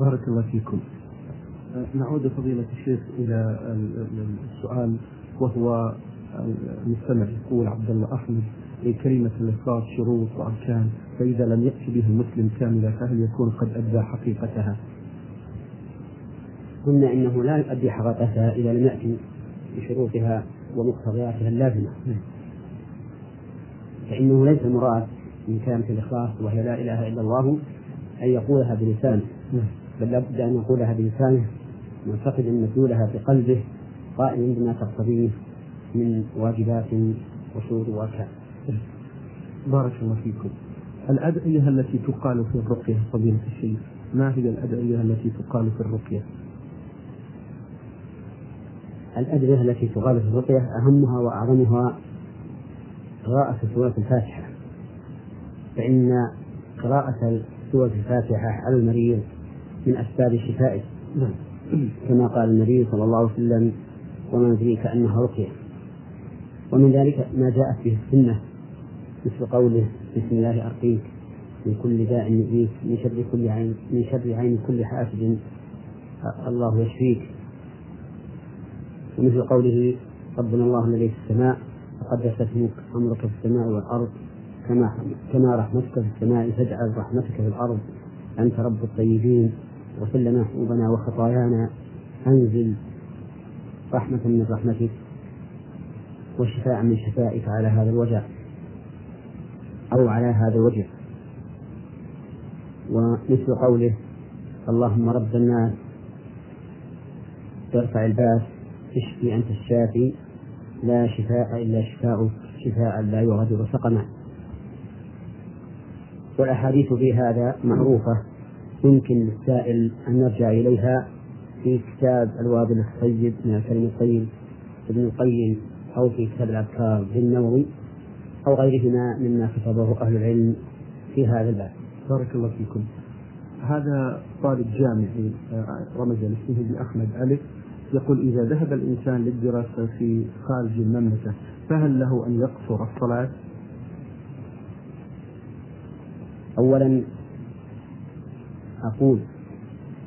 بارك الله فيكم. نعود فضيلة الشيخ إلى السؤال وهو المستمع يقول عبد الله أحمد كلمة الإخلاص شروط وأركان فإذا لم يأتي بها المسلم كاملة فهل يكون قد أدى حقيقتها؟ قلنا إنه لا يؤدي حقيقتها إذا لم يأتي بشروطها ومقتضياتها اللازمة. فإنه ليس المراد من كلمة الإخلاص وهي لا إله إلا الله أن يقولها بلسانه. بل لابد أن يقولها بلسانه معتقدا مدلولها بقلبه قائما بما تقتضيه من واجبات وشروط وأركان. بارك الله فيكم. الأدعية التي تقال في الرقية فضيلة الشيخ ما هي الأدعية التي تقال في الرقية؟ الأدعية التي تقال في الرقية أهمها وأعظمها قراءة سورة الفاتحة فإن قراءة سورة الفاتحة على المريض من أسباب شفائه. نعم. كما قال النبي صلى الله عليه وسلم وما يدريك أنها رقية ومن ذلك ما جاءت به السنة مثل قوله بسم الله أرقيك من كل داء يؤذيك من شر كل عين من شر عين كل حاسد الله يشفيك. ومثل قوله ربنا الله الذي في السماء تقدس اسمك أمرك في السماء والأرض كما كما رحمتك في السماء فاجعل رحمتك في الأرض أنت رب الطيبين. وصل لنا حوبنا وخطايانا أنزل رحمة من رحمتك وشفاء من شفائك على هذا الوجع أو على هذا الوجع. ومثل قوله اللهم رب الناس ارفع الباس اشفي أنت الشافي لا شفاء إلا شفاءك شفاء لا يغادر سقما. والأحاديث في هذا معروفة يمكن للسائل أن يرجع إليها في كتاب الوابل الطيب من الكلم الطيب ابن القيم أو في كتاب الأذكار للنووي أو غيرهما مما كتبه أهل العلم في هذا الباب. بارك الله فيكم. هذا طالب جامعي آه، رمز لاسمه بأحمد ألف يقول إذا ذهب الإنسان للدراسة في خارج المملكة فهل له أن يقصر الصلاة؟ أولا أقول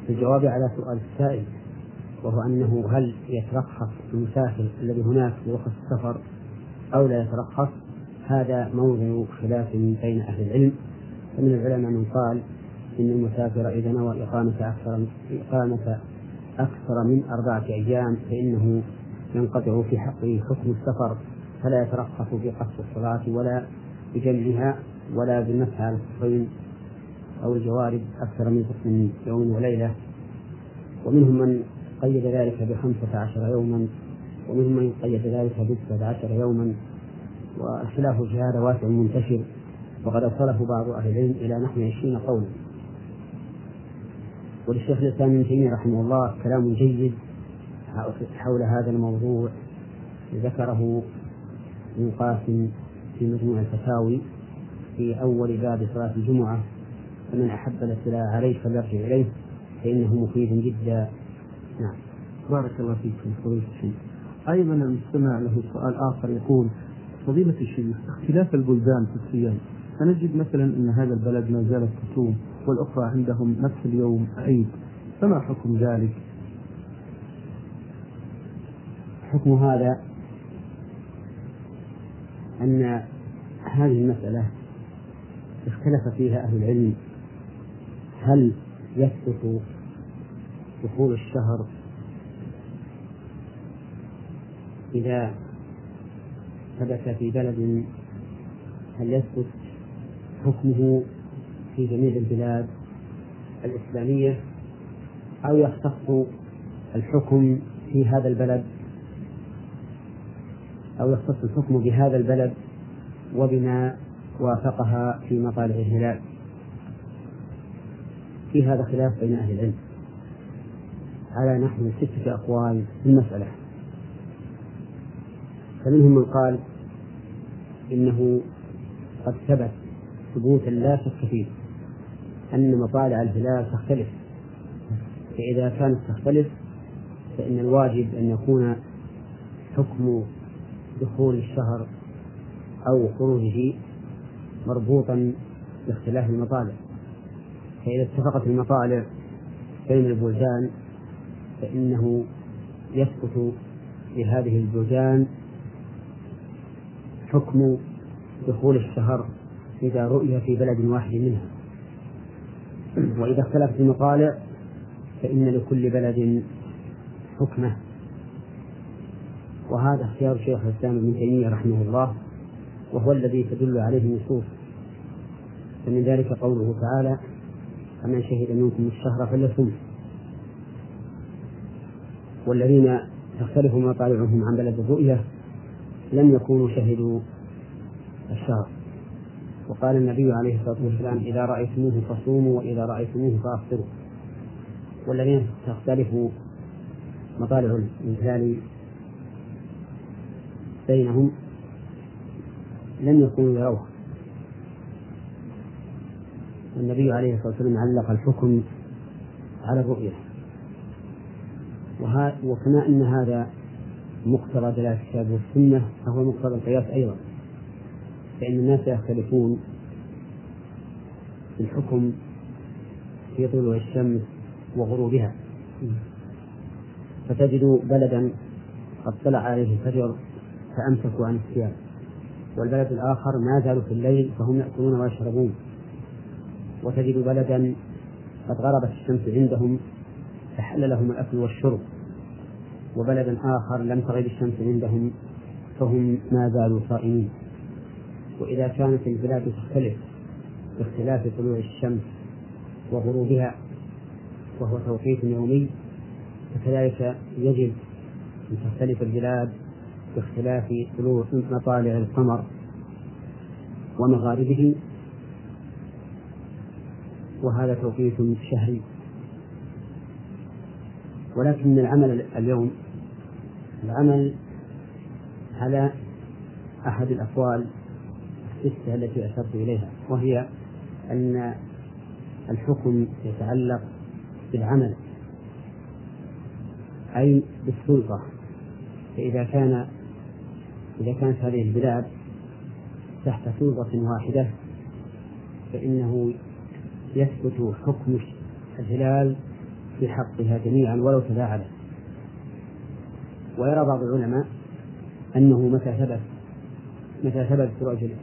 في الجواب على سؤال السائل وهو أنه هل يترخص المسافر الذي هناك برخص السفر أو لا يترخص؟ هذا موضع خلاف بين أهل العلم. فمن العلماء من قال إن المسافر إذا نوى إقامة أكثر إقامة أكثر من أربعة أيام فإنه ينقطع في حقه حكم السفر فلا يترخص في الصلاة ولا بجمعها ولا بالمسح على الصفين أو الجوارب أكثر من يوم وليلة. ومنهم من قيد ذلك بخمسة عشر يوما ومنهم من قيد ذلك بستة عشر يوما. والخلاف في هذا واسع منتشر وقد أوصله بعض أهل العلم إلى نحو عشرين قولا. وللشيخ الإسلام ابن تيمية رحمه الله كلام جيد حول هذا الموضوع. ذكره ابن قاسم في مجموع الفتاوي في أول باب صلاة الجمعة. فمن أحب الاطلاع عليه فليرجع إليه فإنه مفيد جدا. نعم. بارك الله فيكم فضيلة الشيخ أيضا المستمع له سؤال آخر يقول فضيلة الشيخ اختلاف البلدان في الصيام فنجد مثلا أن هذا البلد ما زالت تصوم والأخرى عندهم نفس اليوم عيد فما حكم ذلك؟ حكم هذا أن هذه المسألة اختلف فيها أهل العلم. هل يثبت دخول الشهر إذا ثبت في بلد؟ هل يثبت حكمه في جميع البلاد الإسلامية؟ أو يختص الحكم في هذا البلد؟ أو يختص الحكم بهذا البلد وبما وافقها في مطالع الهلال؟ في هذا خلاف بين أهل العلم. على نحو ستة أقوال في المسألة. فمنهم من قال إنه قد ثبت ثبوتا لا شك فيه أن مطالع الهلال تختلف. فإذا كانت تختلف فإن الواجب أن يكون حكم دخول الشهر أو خروجه مربوطا باختلاف المطالع. فإذا اتفقت المطالع بين البلدان فإنه يسقط في هذه البلدان حكم دخول الشهر إذا رؤي في بلد واحد منها. وإذا اختلفت المطالع فإن لكل بلد حكمه. وهذا اختيار شيخ الإسلام ابن تيمية رحمه الله وهو الذي تدل عليه النصوص. فمن ذلك قوله تعالى فمن شهد منكم الشهر فليصم والذين تختلف مطالعهم عن بلد الرؤية لم يكونوا شهدوا الشهر. وقال النبي عليه الصلاة والسلام إذا رأيتموه فصوموا وإذا رأيتموه فأفطروا. والذين تختلف مطالع الهلال بينهم لم يكونوا يروها النبي عليه الصلاة والسلام علق الحكم على الرؤية وكما أن هذا مقتضى دلالة الكتاب والسنة فهو مقتضى القياس أيضا. فإن الناس يختلفون في الحكم في طلوع الشمس وغروبها. فتجد بلدا قد طلع عليه الفجر فأمسكوا عن الصيام والبلد الآخر ما زالوا في الليل فهم يأكلون ويشربون. وتجد بلدا قد غربت الشمس عندهم فحل لهم الأكل والشرب. وبلدا آخر لم تغيب الشمس عندهم فهم ما زالوا صائمين. وإذا كانت البلاد تختلف باختلاف طلوع الشمس وغروبها وهو توقيت يومي فكذلك يجب أن تختلف البلاد باختلاف طلوع مطالع القمر ومغاربه وهذا توقيت شهري. ولكن العمل اليوم العمل على أحد الأقوال الستة التي أشرت إليها وهي أن الحكم يتعلق بالعمل أي بالسلطة. فإذا كان إذا كانت هذه البلاد تحت سلطة واحدة فإنه يثبت حكم الهلال في حقها جميعا ولو تباعدت ويرى بعض العلماء أنه متى ثبت متى ثبت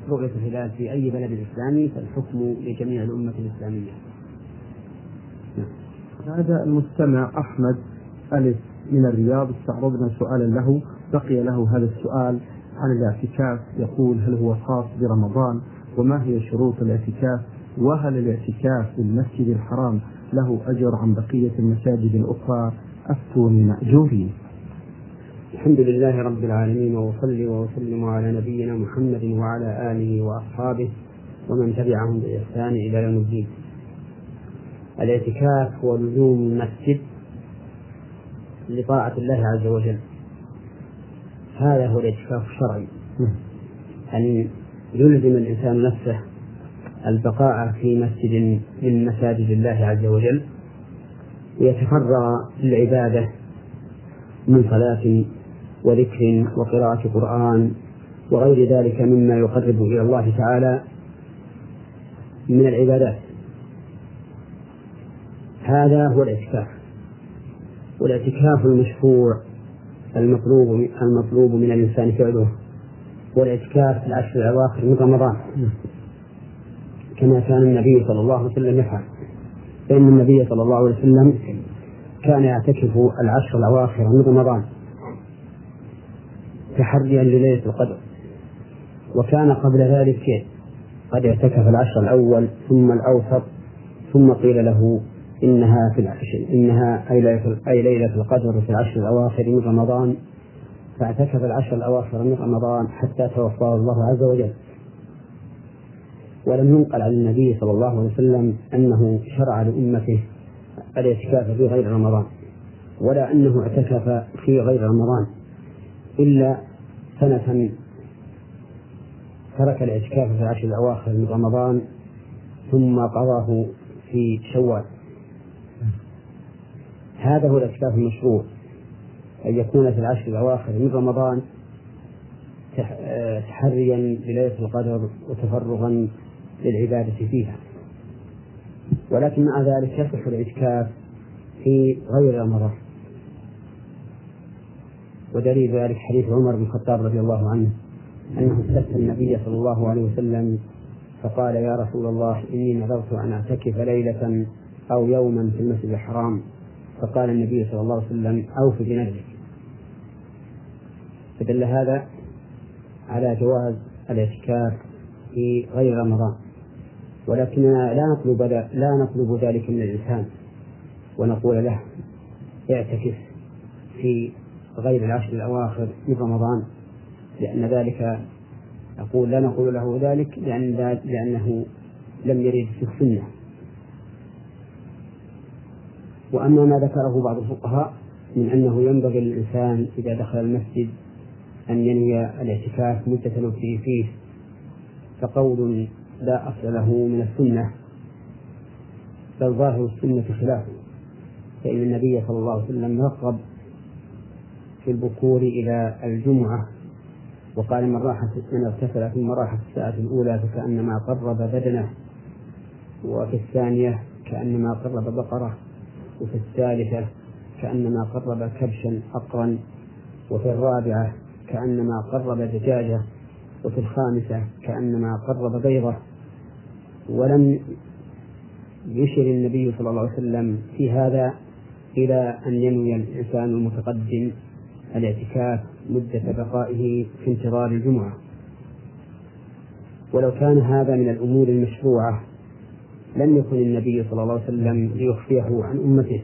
رؤية الهلال في أي بلد إسلامي فالحكم لجميع الأمة الإسلامية. هذا المستمع أحمد ألف من الرياض استعرضنا سؤالا له. بقي له هذا السؤال عن الاعتكاف. يقول هل هو خاص برمضان؟ وما هي شروط الاعتكاف؟ وهل الاعتكاف في المسجد الحرام له أجر عن بقية المساجد الأخرى؟ أفتوني مأجورين. الحمد لله رب العالمين وأصلي وأسلم على نبينا محمد وعلى آله وأصحابه ومن تبعهم بإحسان إلى يوم الدين. الاعتكاف هو لزوم المسجد لطاعة الله عز وجل. هذا هو الاعتكاف الشرعي. أن يلزم الإنسان نفسه البقاء في مسجد من مساجد الله عز وجل ليتفرغ للعبادة من صلاة وذكر وقراءة قرآن وغير ذلك مما يقرب إلى الله تعالى من العبادات. هذا هو الاعتكاف. والاعتكاف المشروع المطلوب المطلوب من الإنسان فعله. هو الاعتكاف في العشر الأواخر من رمضان. كما كان النبي صلى الله عليه وسلم يفعل. فإن النبي صلى الله عليه وسلم كان يعتكف العشر الأواخر من رمضان تحريا لليلة القدر. وكان قبل ذلك قد اعتكف العشر الأول ثم الأوسط ثم قيل له إنها في العشر إنها أي ليلة أي ليلة القدر في العشر الأواخر من رمضان. فاعتكف العشر الأواخر من رمضان حتى توفاه الله عز وجل. ولم ينقل عن النبي صلى الله عليه وسلم أنه شرع لأمته الاعتكاف في غير رمضان ولا أنه اعتكف في غير رمضان إلا سنة ترك الاعتكاف في العشر الأواخر من رمضان ثم قضاه في شوال. هذا هو الاعتكاف المشروع أن يكون في العشر الأواخر من رمضان تحريا لليلة القدر وتفرغا للعبادة فيها. ولكن مع ذلك يصح الاعتكاف في غير رمضان ودليل ذلك حديث عمر بن الخطاب رضي الله عنه أنه استفتى النبي صلى الله عليه وسلم فقال يا رسول الله إني نذرت أن أعتكف ليلة أو يوما في المسجد الحرام. فقال النبي صلى الله عليه وسلم أوف بنذرك. فدل هذا على جواز الاعتكاف في غير رمضان ولكننا لا نطلب لا نطلب ذلك من الإنسان. ونقول له اعتكف في غير العشر الأواخر من رمضان لأن ذلك أقول لا نقول له ذلك لأن لأنه لم يرد في السنة. وأما ما ذكره بعض الفقهاء من أنه ينبغي للإنسان إذا دخل المسجد أن ينوي الاعتكاف مدة لبثه فيه فقول لا أصل له من السنة بل ظاهر السنة خلافه فإن النبي صلى الله عليه وسلم رغب في البكور إلى الجمعة وقال من راح من اغتسل ثم راح في الساعة الأولى فكأنما قرب بدنه وفي الثانية كأنما قرب بقرة وفي الثالثة كأنما قرب كبشا أقرا وفي الرابعة كأنما قرب دجاجة. وفي الخامسة كأنما قرب بيضة ولم يشر النبي صلى الله عليه وسلم في هذا إلى أن ينوي الإنسان المتقدم الاعتكاف مدة بقائه في انتظار الجمعة. ولو كان هذا من الأمور المشروعة لم يكن النبي صلى الله عليه وسلم ليخفيه عن أمته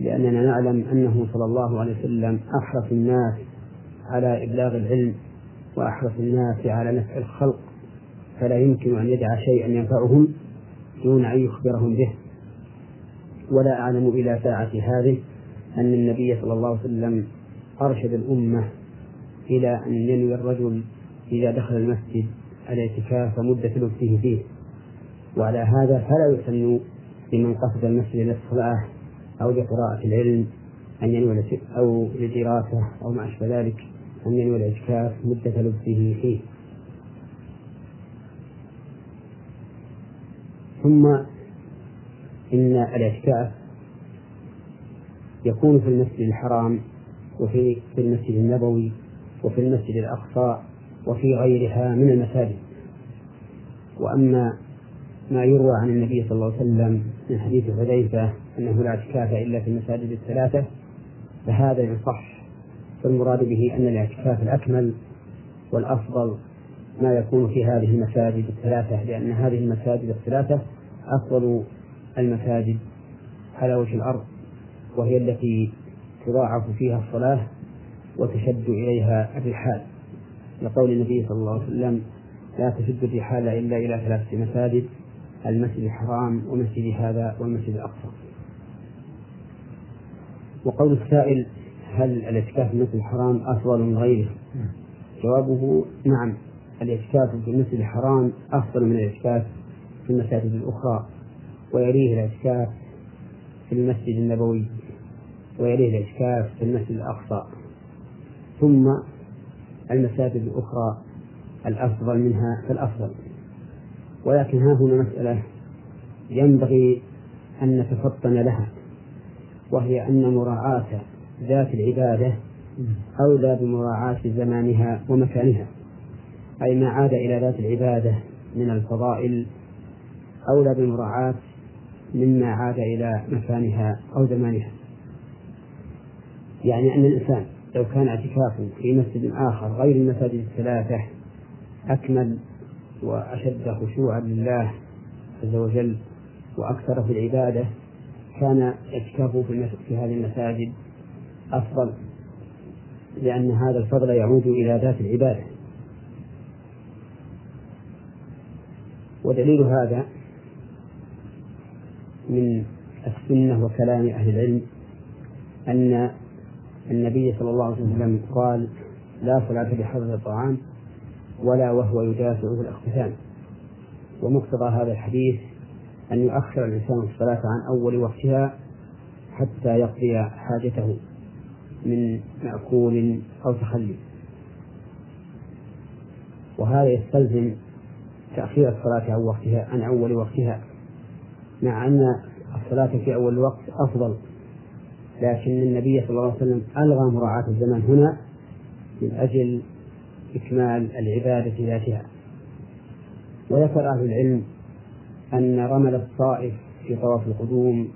لأننا نعلم أنه صلى الله عليه وسلم أحرص الناس على إبلاغ العلم وأحرص الناس على نفع الخلق فلا يمكن أن يدع شيئا ينفعهم دون أن يخبرهم به. ولا أعلم إلى ساعة هذه أن النبي صلى الله عليه وسلم أرشد الأمة إلى أن ينوي الرجل إذا دخل المسجد الاعتكاف مدة لبثه فيه. وعلى هذا فلا يسن لمن قصد المسجد للصلاة أو لقراءة العلم أن ينوي أو لدراسة أو ما أشبه ذلك. أن ينوي الاعتكاف مدة لبثه فيه. ثم إن الاعتكاف يكون في المسجد الحرام وفي في المسجد النبوي وفي المسجد الأقصى وفي غيرها من المساجد. وأما ما يروى عن النبي صلى الله عليه وسلم من حديث حذيفة أنه لا اعتكاف إلا في المساجد الثلاثة فهذا يصح فالمراد به أن الاعتكاف الأكمل والأفضل ما يكون في هذه المساجد الثلاثة لأن هذه المساجد الثلاثة أفضل المساجد على وجه الأرض وهي التي تضاعف فيها الصلاة وتشد إليها الرحال. لقول النبي صلى الله عليه وسلم لا تشد الرحال إلا إلى ثلاثة مساجد المسجد الحرام ومسجد هذا والمسجد الأقصى. وقول السائل هل الاعتكاف في المسجد الحرام أفضل من غيره؟ جوابه نعم الاعتكاف في المسجد الحرام أفضل من الاعتكاف في المساجد الأخرى ويليه الاعتكاف في المسجد النبوي ويليه الاعتكاف في المسجد الأقصى ثم المساجد الأخرى الأفضل منها فالأفضل ولكن ها هنا مسألة ينبغي أن نتفطن لها وهي أن مراعاة ذات العبادة أولى بمراعاة زمانها ومكانها أي ما عاد إلى ذات العبادة من الفضائل أولى بالمراعاة مما عاد إلى مكانها أو زمانها. يعني أن الإنسان لو كان اعتكافه في مسجد آخر غير المساجد الثلاثة أكمل وأشد خشوعا لله عز وجل وأكثر في العبادة كان اعتكافه في هذه المساجد أفضل لأن هذا الفضل يعود إلى ذات العبادة. ودليل هذا من السنة وكلام أهل العلم أن النبي صلى الله عليه وسلم قال لا صلاة بحضر الطعام ولا وهو يدافع في الاقتتال ومقتضى هذا الحديث أن يؤخر الإنسان الصلاة عن أول وقتها حتى يقضي حاجته. من مأكول أو تخلي. وهذا يستلزم تأخير الصلاة عن وقتها عن أول وقتها مع أن الصلاة في أول الوقت أفضل. لكن النبي صلى الله عليه وسلم ألغى مراعاة الزمان هنا من أجل إكمال العبادة ذاتها. وذكر أهل العلم أن رمل الطائف في طواف القدوم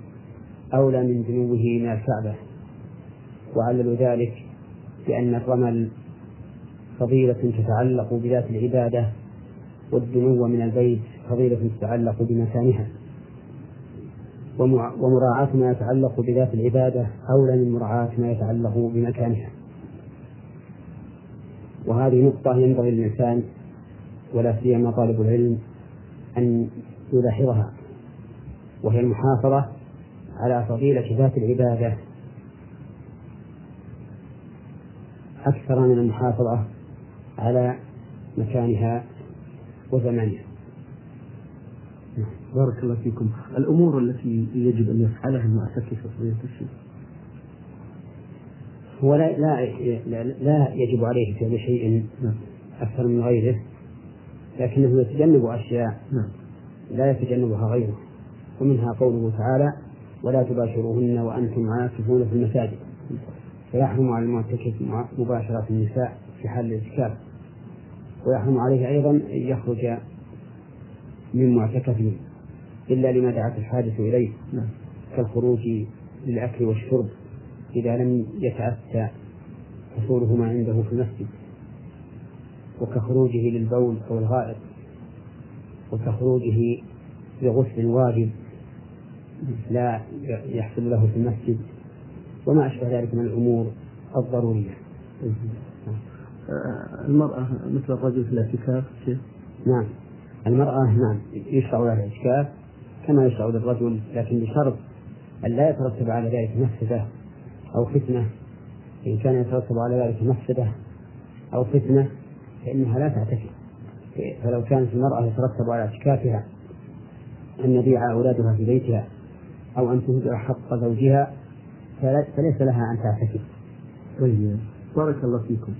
أولى من جنوبه من الكعبة. وعللوا ذلك بأن الرمل فضيلة تتعلق بذات العبادة والدنو من البيت فضيلة تتعلق بمكانها. ومراعاة ما يتعلق بذات العبادة أولى من مراعاة ما يتعلق بمكانها. وهذه نقطة ينبغي للإنسان ولا سيما طالب العلم أن يلاحظها وهي المحافظة على فضيلة ذات العبادة أكثر من المحافظة على مكانها وزمانها. بارك الله فيكم. الأمور التي يجب أن يفعلها المعتكف فضيلة الشيخ هو لا, لا, لا يجب عليه فعل شيء نعم. أكثر من غيره لكنه يتجنب أشياء نعم. لا يتجنبها غيره ومنها قوله تعالى ولا تباشروهن وأنتم عاكفون في المساجد. فيحرم على المعتكف مباشرة النساء في حال الاعتكاف ويحرم عليه أيضا أن يخرج من معتكفه إلا لما دعت الحاجة إليه نعم. كالخروج للأكل والشرب إذا لم يتأتى حصولهما عنده في المسجد وكخروجه للبول أو الغائط وكخروجه لغسل واجب لا يحصل له في المسجد وما أشبه ذلك من الأمور الضرورية. المرأة مثل الرجل في الاعتكاف نعم. المرأة نعم يشرع لها الاعتكاف كما يشرع للرجل لكن بشرط أن لا يترتب على ذلك مفسدة أو فتنة. إن كان يترتب على ذلك مفسدة أو فتنة فإنها لا تعتكف. فلو كانت المرأة يترتب على اعتكافها أن يبيع أولادها في بيتها أو أن تهدر حق زوجها فليس لها أن تعتكف. طيب بارك الله فيكم.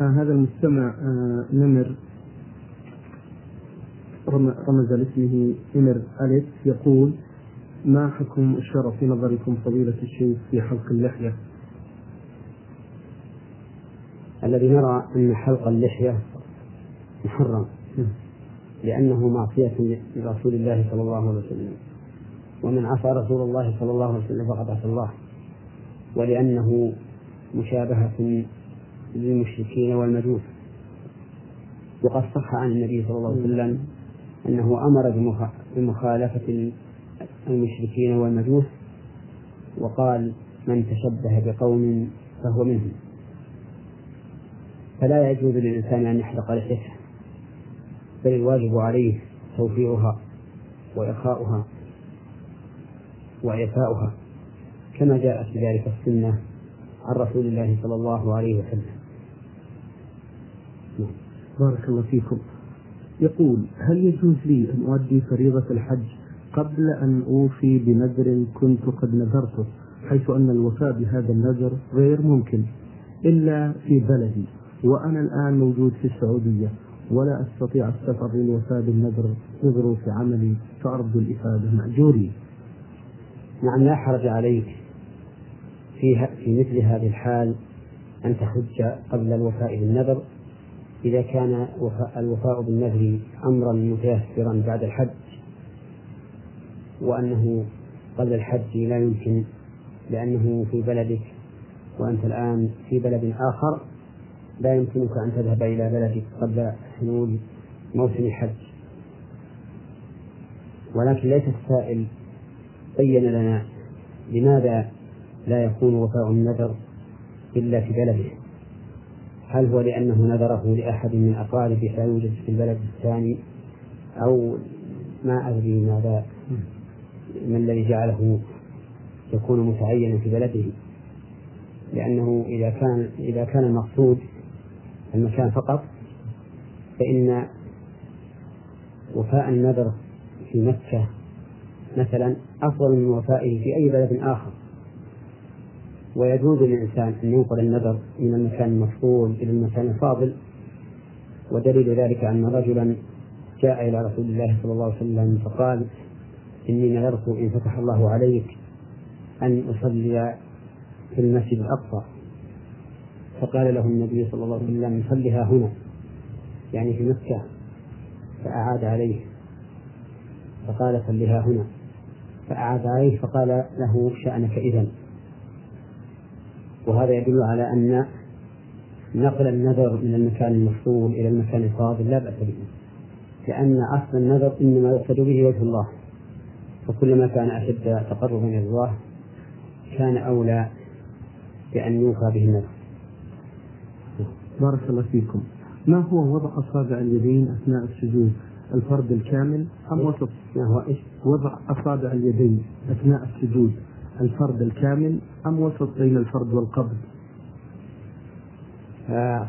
آه هذا المستمع آه نمر رمز لاسمه نمر ألف يقول ما حكم الشرع في نظركم فضيلة الشيخ في حلق اللحية؟ الذي نرى أن حلق اللحية محرم لأنه معصية لرسول الله صلى الله عليه وسلم ومن عصى رسول الله صلى الله عليه وسلم فقد عصى الله ولأنه مشابهة للمشركين والمجوس. وقد صح عن النبي صلى الله عليه وسلم أنه أمر بمخالفة المشركين والمجوس وقال من تشبه بقوم فهو منهم. فلا يجوز للإنسان أن يحلق لحيته بل الواجب عليه توفيرها وإخاؤها وإعفاؤها كما جاءت بذلك السنة عن رسول الله صلى الله عليه وسلم. بارك الله فيكم. يقول هل يجوز لي أن أؤدي فريضة الحج قبل أن أوفي بنذر كنت قد نذرته حيث أن الوفاء بهذا النذر غير ممكن إلا في بلدي وأنا الآن موجود في السعودية ولا أستطيع السفر للوفاء بالنذر نذر في عملي فأرجو الإفادة مأجوري نعم لا حرج عليك. في في مثل هذه الحال أن تحج قبل الوفاء بالنذر. إذا كان الوفاء بالنذر أمرا متيسرا بعد الحج وأنه قبل الحج لا يمكن لأنه في بلدك وأنت الآن في بلد آخر لا يمكنك أن تذهب إلى بلدك قبل حلول موسم الحج. ولكن ليس السائل بين لنا لماذا لا يكون وفاء النذر إلا في بلده. هل هو لأنه نذره لأحد من أقاربه فيوجد في البلد الثاني؟ أو ما أدري ماذا ما الذي جعله يكون متعينا في بلده؟ لأنه إذا كان إذا كان المقصود المكان فقط فإن وفاء النذر في مكة مثلا أفضل من وفائه في أي بلد آخر. ويجوز للإنسان أن ينقل النذر من المكان المفضول إلى المكان الفاضل. ودليل ذلك أن رجلا جاء إلى رسول الله صلى الله عليه وسلم فقال إني نذرت إن فتح الله عليك أن أصلي في المسجد الأقصى. فقال له النبي صلى الله عليه وسلم صلها هنا. يعني في مكة. فأعاد عليه. فقال صلها هنا. فأعاد عليه فقال له شأنك إذا وهذا يدل على أن نقل النذر من المكان المفصول إلى المكان الفاضل لا بأس به. لأن أصل النذر إنما يقصد به وجه الله. فكلما كان أشد تقربا إلى الله كان أولى بأن يوفى به النذر. بارك الله فيكم. ما هو وضع أصابع اليدين أثناء السجود؟ الفرد الكامل أم وسط؟ ما هو إيش؟ وضع أصابع اليدين أثناء السجود. الفرد الكامل أم وسط بين الفرد والقبض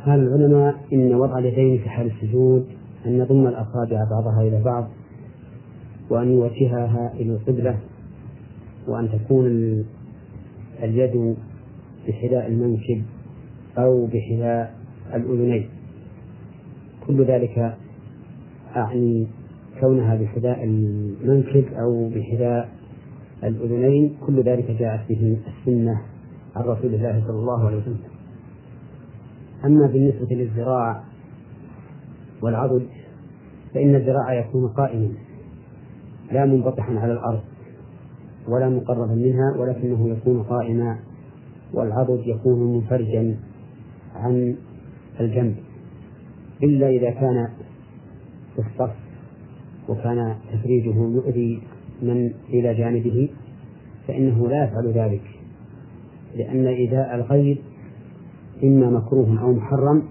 قال العلماء إن وضع اليدين في حال السجود أن يضم الأصابع بعضها إلى بعض وأن يوجهها إلى القبلة وأن تكون اليد بحذاء المنكب أو بحذاء الأذنين. كل ذلك أعني كونها بحذاء المنكب أو بحذاء الأذنين كل ذلك جاءت به السنة عن رسول الله صلى الله عليه وسلم. أما بالنسبة للذراع والعضد فإن الذراع يكون قائما لا منبطحا على الأرض ولا مقربا منها ولكنه يكون قائما والعضد يكون منفرجا عن الجنب. إلا إذا كان في الصف وكان تفريجه يؤذي من إلى جانبه فإنه لا يفعل ذلك لأن إيذاء الغير إما مكروه أو محرم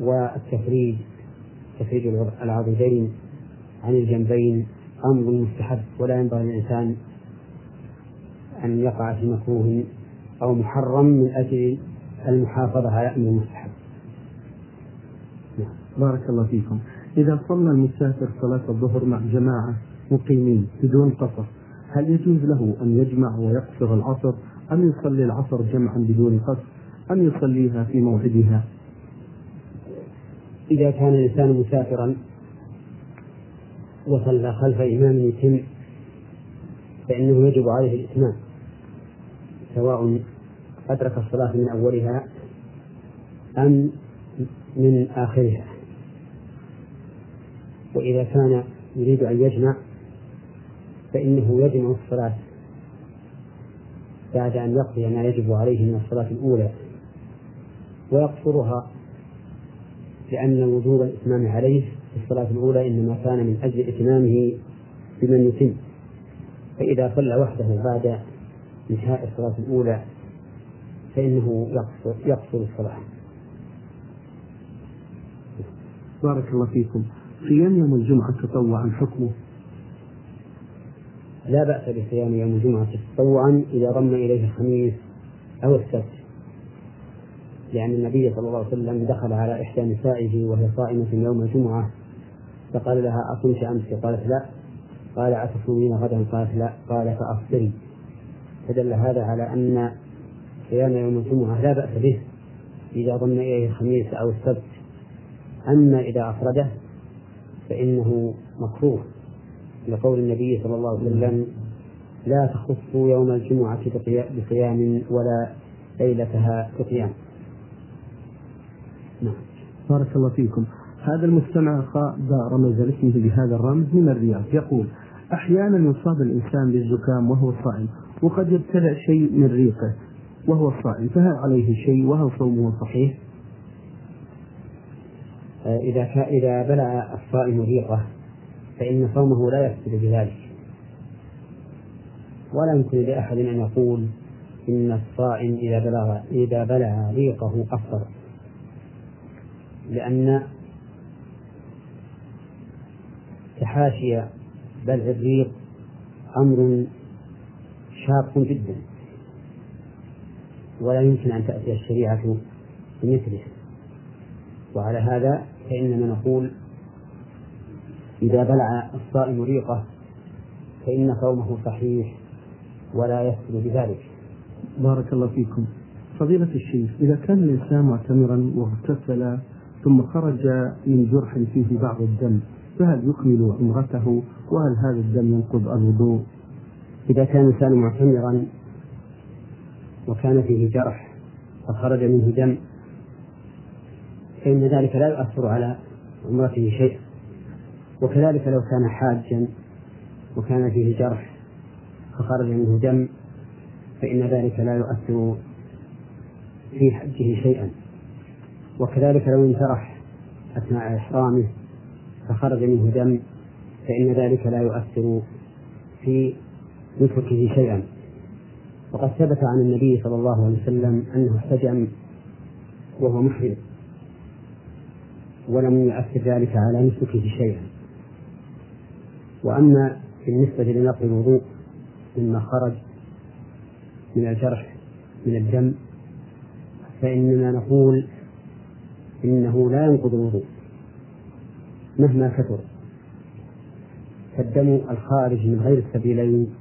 والتفريج تفريج العضدين عن الجنبين أمر مستحب ولا ينبغي للإنسان أن يقع في مكروه أو محرم من أجل المحافظة على أمر مستحب. بارك الله فيكم. إذا صلى المسافر صلاة الظهر مع جماعة مقيمين بدون قصر. هل يجوز له أن يجمع ويقصر العصر أم يصلي العصر جمعا بدون قصر أم يصليها في موعدها؟ إذا كان الإنسان مسافرا وصلى خلف إمام يتم فإنه يجب عليه الإتمام سواء أدرك الصلاة من أولها أم من آخرها. وإذا كان يريد أن يجمع فإنه يجمع الصلاة بعد أن يقضي ما يجب عليه من الصلاة الأولى ويقصرها لأن وجوب الإتمام عليه في الصلاة الأولى إنما كان من أجل إتمامه بمن يتم فإذا صلى وحده بعد انتهاء الصلاة الأولى فإنه يقصر يقصر الصلاة. بارك الله فيكم. صيام يوم الجمعة تطوعا حكمه لا بأس بصيام يوم الجمعة تطوعا إذا ضم إليه الخميس أو السبت. لأن النبي صلى الله عليه وسلم دخل على إحدى نسائه وهي صائمة يوم الجمعة فقال لها أصمت أمس؟ قالت لا. قال أتصومين غدا؟ قالت لا. قال فأفطري. فدل هذا على أن صيام يوم الجمعة لا بأس به إذا ضم إليه الخميس أو السبت. أما إذا أفرده فإنه مكروه. لقول النبي صلى الله عليه وسلم لا تخصوا يوم الجمعة بصيام ولا ليلتها بقيام نعم. بارك الله فيكم. هذا المستمع أخاء رمز اسمه بهذا الرمز من الرياض. يقول أحيانا يصاب الإنسان بالزكام وهو صائم وقد يبتلع شيء من ريقه وهو صائم فهل عليه شيء وهل صومه صحيح؟ إذا إذا بلع الصائم ريقه فإن صومه لا يفسد بذلك. ولا يمكن لأحد أن يقول إن الصائم إذا بلغ إذا بلع ريقه أفطر. لأن تحاشي بلع الريق أمر شاق جدا. ولا يمكن أن تأتي الشريعة بمثله. وعلى هذا فإننا نقول إذا بلع الصائم ريقه فإن صومه صحيح ولا يفسد بذلك. بارك الله فيكم. فضيلة الشيخ إذا كان الإنسان معتمرا واغتسل ثم خرج من جرح فيه بعض الدم فهل يكمل عمرته؟ وهل هذا الدم ينقض الوضوء؟ إذا كان الإنسان معتمرا وكان فيه جرح فخرج منه دم فإن ذلك لا يؤثر على عمرته شيئا. وكذلك لو كان حاجا وكان فيه جرح فخرج منه دم فإن ذلك لا يؤثر في حجه شيئا. وكذلك لو انشرح أثناء إحرامه فخرج منه دم فإن ذلك لا يؤثر في نسكه شيئا. وقد ثبت عن النبي صلى الله عليه وسلم أنه احتجم وهو محرم ولم يؤثر ذلك على نسكه شيئا. وأما بالنسبة لنقل الوضوء مما خرج من الجرح من الدم فإننا نقول إنه لا ينقض الوضوء مهما كثر. فالدم الخارج من غير السبيلين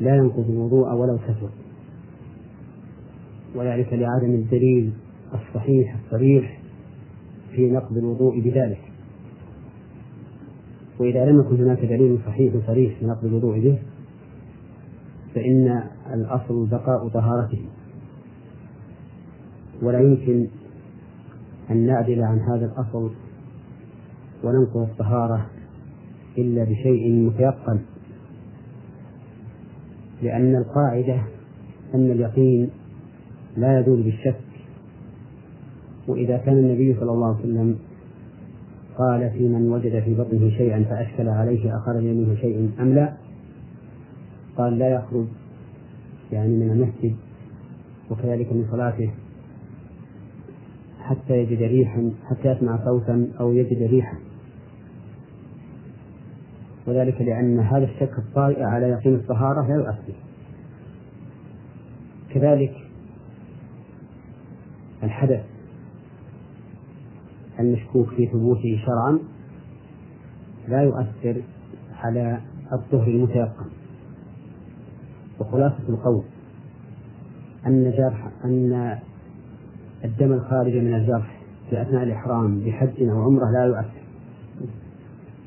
لا ينقض الوضوء ولو كثر. وذلك لعدم الدليل الصحيح الصريح في نقض الوضوء بذلك. وإذا لم يكن هناك دليل صحيح صريح في نقض الوضوء به فإن الأصل بقاء طهارته. ولا يمكن أن نعدل عن هذا الأصل وننقض الطهارة إلا بشيء متيقن. لأن القاعدة أن اليقين لا يزول بالشك. وإذا كان النبي صلى الله عليه وسلم قال في من وجد في بطنه شيئا فأشكل عليه أخرج منه شيء أم لا؟ قال لا يخرج يعني من المسجد وكذلك من صلاته حتى يجد ريحا حتى يسمع صوتا أو يجد ريحا. وذلك لأن هذا الشك الطارئ على يقين الطهارة لا يؤثر. كذلك الحدث المشكوك في ثبوته شرعا لا يؤثر على الطهر المتيقن. وخلاصة القول أن جرح أن الدم الخارج من الجرح في أثناء الإحرام بحج أو عمرة لا يؤثر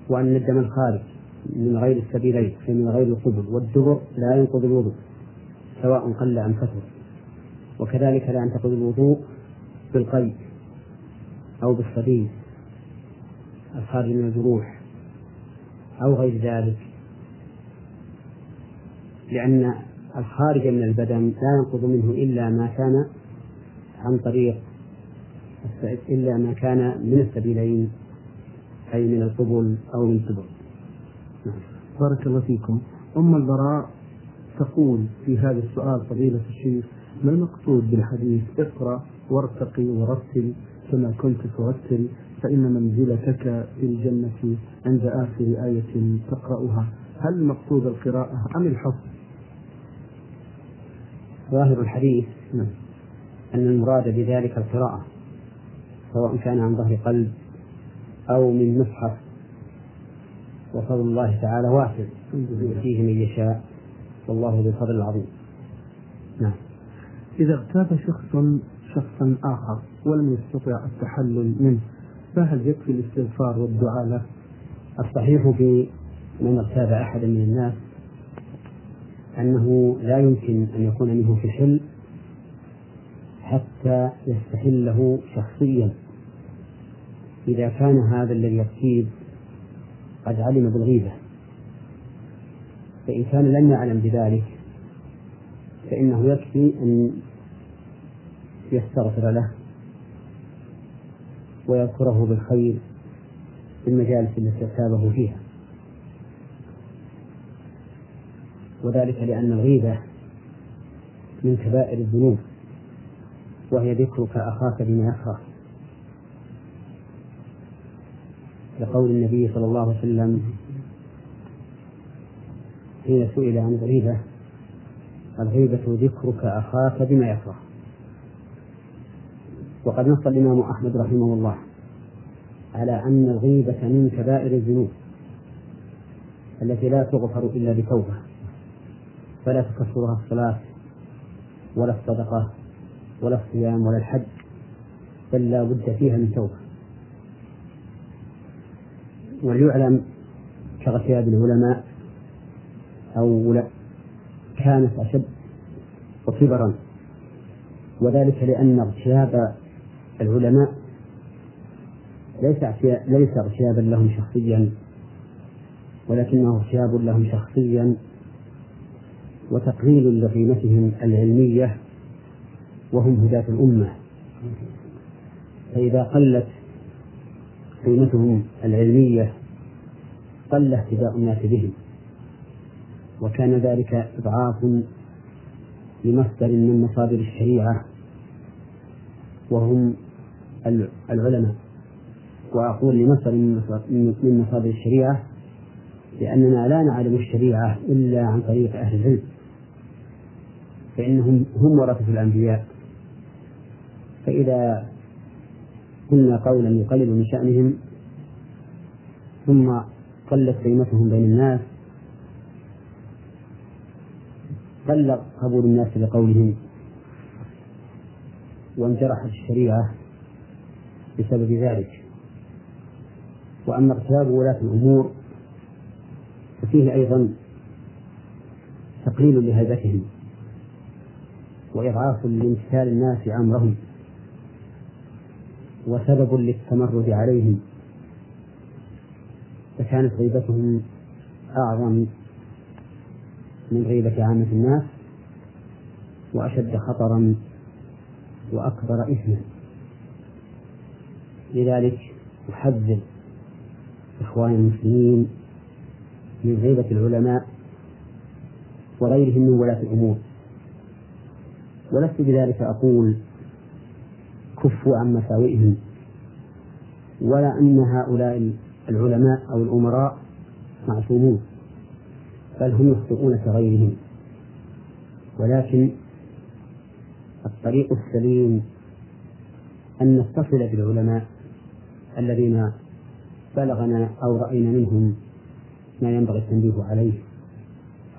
وأن الدم الخارج من غير السبيلين أي من غير القبل والدبر لا ينقض الوضوء سواء قل أم كثر. وكذلك لا ينتقض الوضوء بالقيء. أو بالصديد الخارج من الجروح أو غير ذلك. لأن الخارج من البدن لا ينقض منه إلا ما كان عن طريق إلا ما كان من السبيلين أي من القبل أو من الدبر بارك الله فيكم. أم البراء تقول في هذا السؤال فضيلة الشيخ ما المقصود بالحديث؟ اقرأ وارتقي ورتل. كما كنت ترتل فإن منزلتك في الجنة عند آخر آية تقرأها. هل المقصود القراءة أم الحفظ؟ ظاهر الحديث نعم. أن المراد بذلك القراءة سواء كان عن ظهر قلب أو من مصحف. وفضل الله تعالى واسع يؤتيه من يشاء. والله ذو الفضل العظيم. نعم. إذا اغتاب شخص شخصا آخر ولم يستطع التحلل منه فهل يكفي الاستغفار والدعاء له؟ الصحيح في من اغتاب أحدا من الناس أنه لا يمكن أن يكون منه في حل حتى يستحله شخصيا إذا كان هذا الذي يغتيب قد علم بالغيبة فإن كان لم يعلم بذلك فإنه يكفي أن يستغفر له ويذكره بالخير في المجالس التي اغتابه فيها. وذلك لأن الغيبة من كبائر الذنوب وهي ذكرك أخاك بما يكره لقول النبي صلى الله عليه وسلم حين سئل عن الغيبة الغيبة ذكرك أخاك بما يكره وقد نص الإمام أحمد رحمه الله على أن الغيبة من كبائر الذنوب التي لا تغفر إلا بتوبة فلا تكفرها الصلاة ولا الصدقة ولا الصيام ولا الحج بل لا بد فيها من توبة. وليعلم كاغتياب العلماء أو كانت أشد وكبرا وذلك لأن اغتياب العلماء ليس ليس اغتيابا لهم شخصيا ولكنه اغتياب لهم شخصيا وتقليل لقيمتهم العلمية وهم هداة الأمة. فإذا قلت قيمتهم العلمية قل اهتداء الناس بهم. وكان ذلك إضعاف لمصدر من مصادر الشريعة وهم العلماء. وأقول لمصدر من مصادر الشريعة لأننا لا نعلم الشريعة إلا عن طريق أهل العلم فإنهم هم ورثة الأنبياء. فإذا قلنا قولا يقلل من شأنهم ثم قلت قيمتهم بين الناس قل قبول الناس لقولهم وانجرحت الشريعة بسبب ذلك. وأما اغتياب ولاة الأمور ففيه أيضا تقليل لهيبتهم وإضعاف لامتثال الناس أمرهم وسبب للتمرد عليهم فكانت غيبتهم أعظم من غيبة عامة الناس وأشد خطرا وأكبر إثما. لذلك أحذر إخواني المسلمين من غيبة العلماء وغيرهم من ولاة الأمور. ولست بذلك أقول كفوا عن مساوئهم ولا أن هؤلاء العلماء أو الأمراء معصومون بل هم يخطئون كغيرهم. ولكن الطريق السليم أن نتصل بالعلماء الذين بلغنا أو رأينا منهم ما ينبغي التنبيه عليه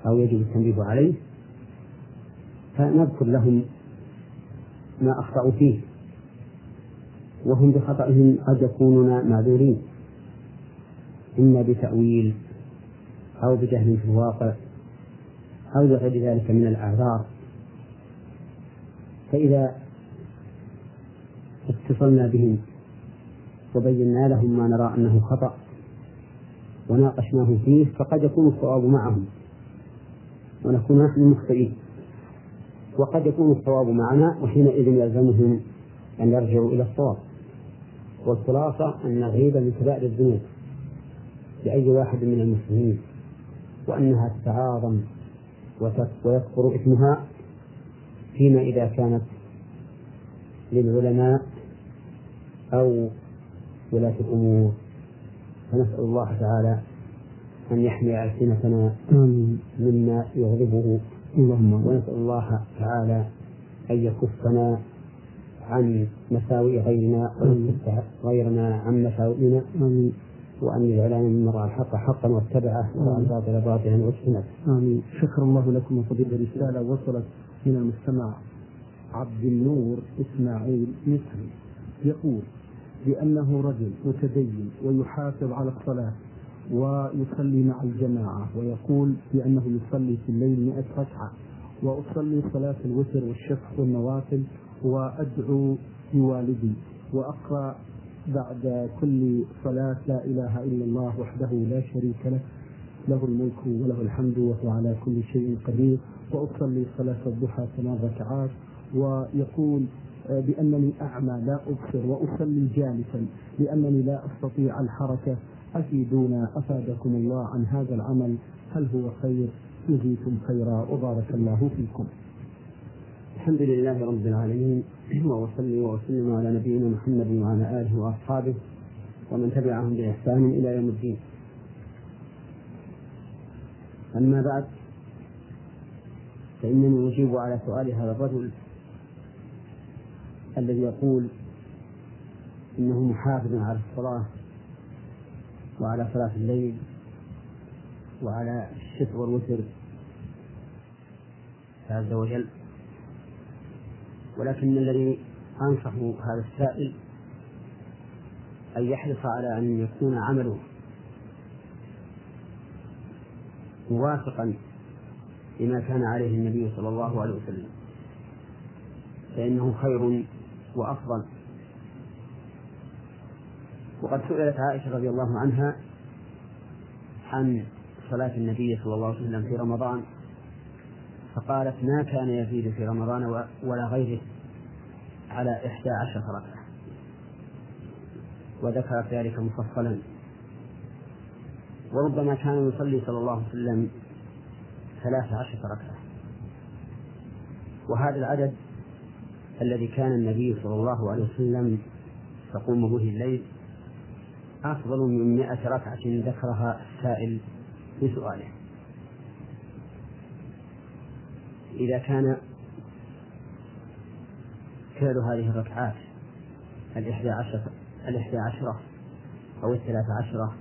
أو يجب التنبيه عليه فنذكر لهم ما أخطأوا فيه وهم بخطئهم قد يكونون معذورين. إما بتأويل أو بجهل في الواقع أو بغير ذلك من الأعذار. فإذا اتصلنا بهم وبينا لهم ما نرى أنه خطأ وناقشناهم فيه فقد يكون الصواب معهم ونكون نحن مخطئين. وقد يكون الصواب معنا وحينئذ يلزمهم أن يرجعوا إلى الصواب. والخلاصة أن الغيبة من كبائر الذنوب لأي واحد من المسلمين وأنها تتعاظم ويكثر إثمها فيما إذا كانت للعلماء أو ولاة الأمور. فنسأل الله تعالى أن يحمي ألسنتنا مما يغضبه. اللهم ونسأل الله تعالى أن يكفنا عن مساوئ غيرنا ويكف غيرنا عن مساوئنا. وأن يجعلنا ممن رأى الحق حقا واتبعه ورأى الباطل باطلا واجتنبه. آمين. شكر الله لكم وفضيلة الرسالة. وصلت من المستمع عبد النور إسماعيل مصري. يقول بأنه رجل متدين ويحافظ على الصلاة ويصلي مع الجماعة ويقول بأنه يصلي في الليل مئة ركعة وأصلي صلاة الوتر والشفع والنوافل وأدعو بوالدي وأقرأ بعد كل صلاة لا إله إلا الله وحده لا شريك له. له الملك وله الحمد وهو على كل شيء قدير. وأصلي صلاة الضحى ثمان ركعات ويقول بأنني أعمى لا أبصر وأصلي جالسا لأنني لا أستطيع الحركة. أفيدونا أفادكم الله عن هذا العمل. هل هو خير؟ يجيكم خيرا. وبارك الله فيكم. الحمد لله رب العالمين وأصلي وأسلم على نبينا محمد وعلى آله وأصحابه ومن تبعهم بإحسان إلى يوم الدين. أما بعد فإنني أجيب على سؤال هذا الرجل الذي يقول إنه محافظ على الصلاة وعلى صلاة الليل وعلى الشتر والوتر. عز وجل ولكن الذي أنصح هذا السائل أن يحرص على أن يكون عمله موافقا لما كان عليه النبي صلى الله عليه وسلم فإنه خير وأفضل. وقد سئلت عائشة رضي الله عنها عن صلاة النبي صلى الله عليه وسلم في رمضان فقالت ما كان يزيد في رمضان ولا غيره على إحدى عشرة ركعة. وذكرت ذلك مفصلا. وربما كان يصلي صلى الله عليه وسلم ثلاث عشرة ركعة. وهذا العدد الذي كان النبي صلى الله عليه وسلم يقوم به الليل أفضل من مئة ركعة ذكرها السائل في سؤاله إذا كان فعل هذه الركعات الإحدى عشرة الإحدى عشرة أو الثلاث عشرة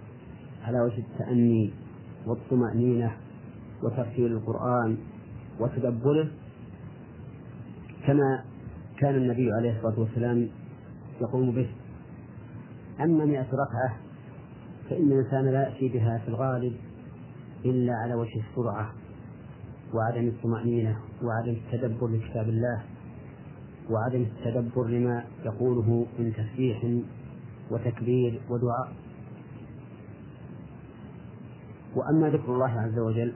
على وجه التأني والطمأنينة وترتيل القرآن وتدبره كما كان النبي عليه الصلاة والسلام يقوم به. أما مئة ركعة فإن الإنسان لا يأتي بها في الغالب إلا على وجه السرعة وعدم الطمأنينة وعدم التدبر لكتاب الله وعدم التدبر لما يقوله من تسبيح وتكبير ودعاء. وأما ذكر الله عز وجل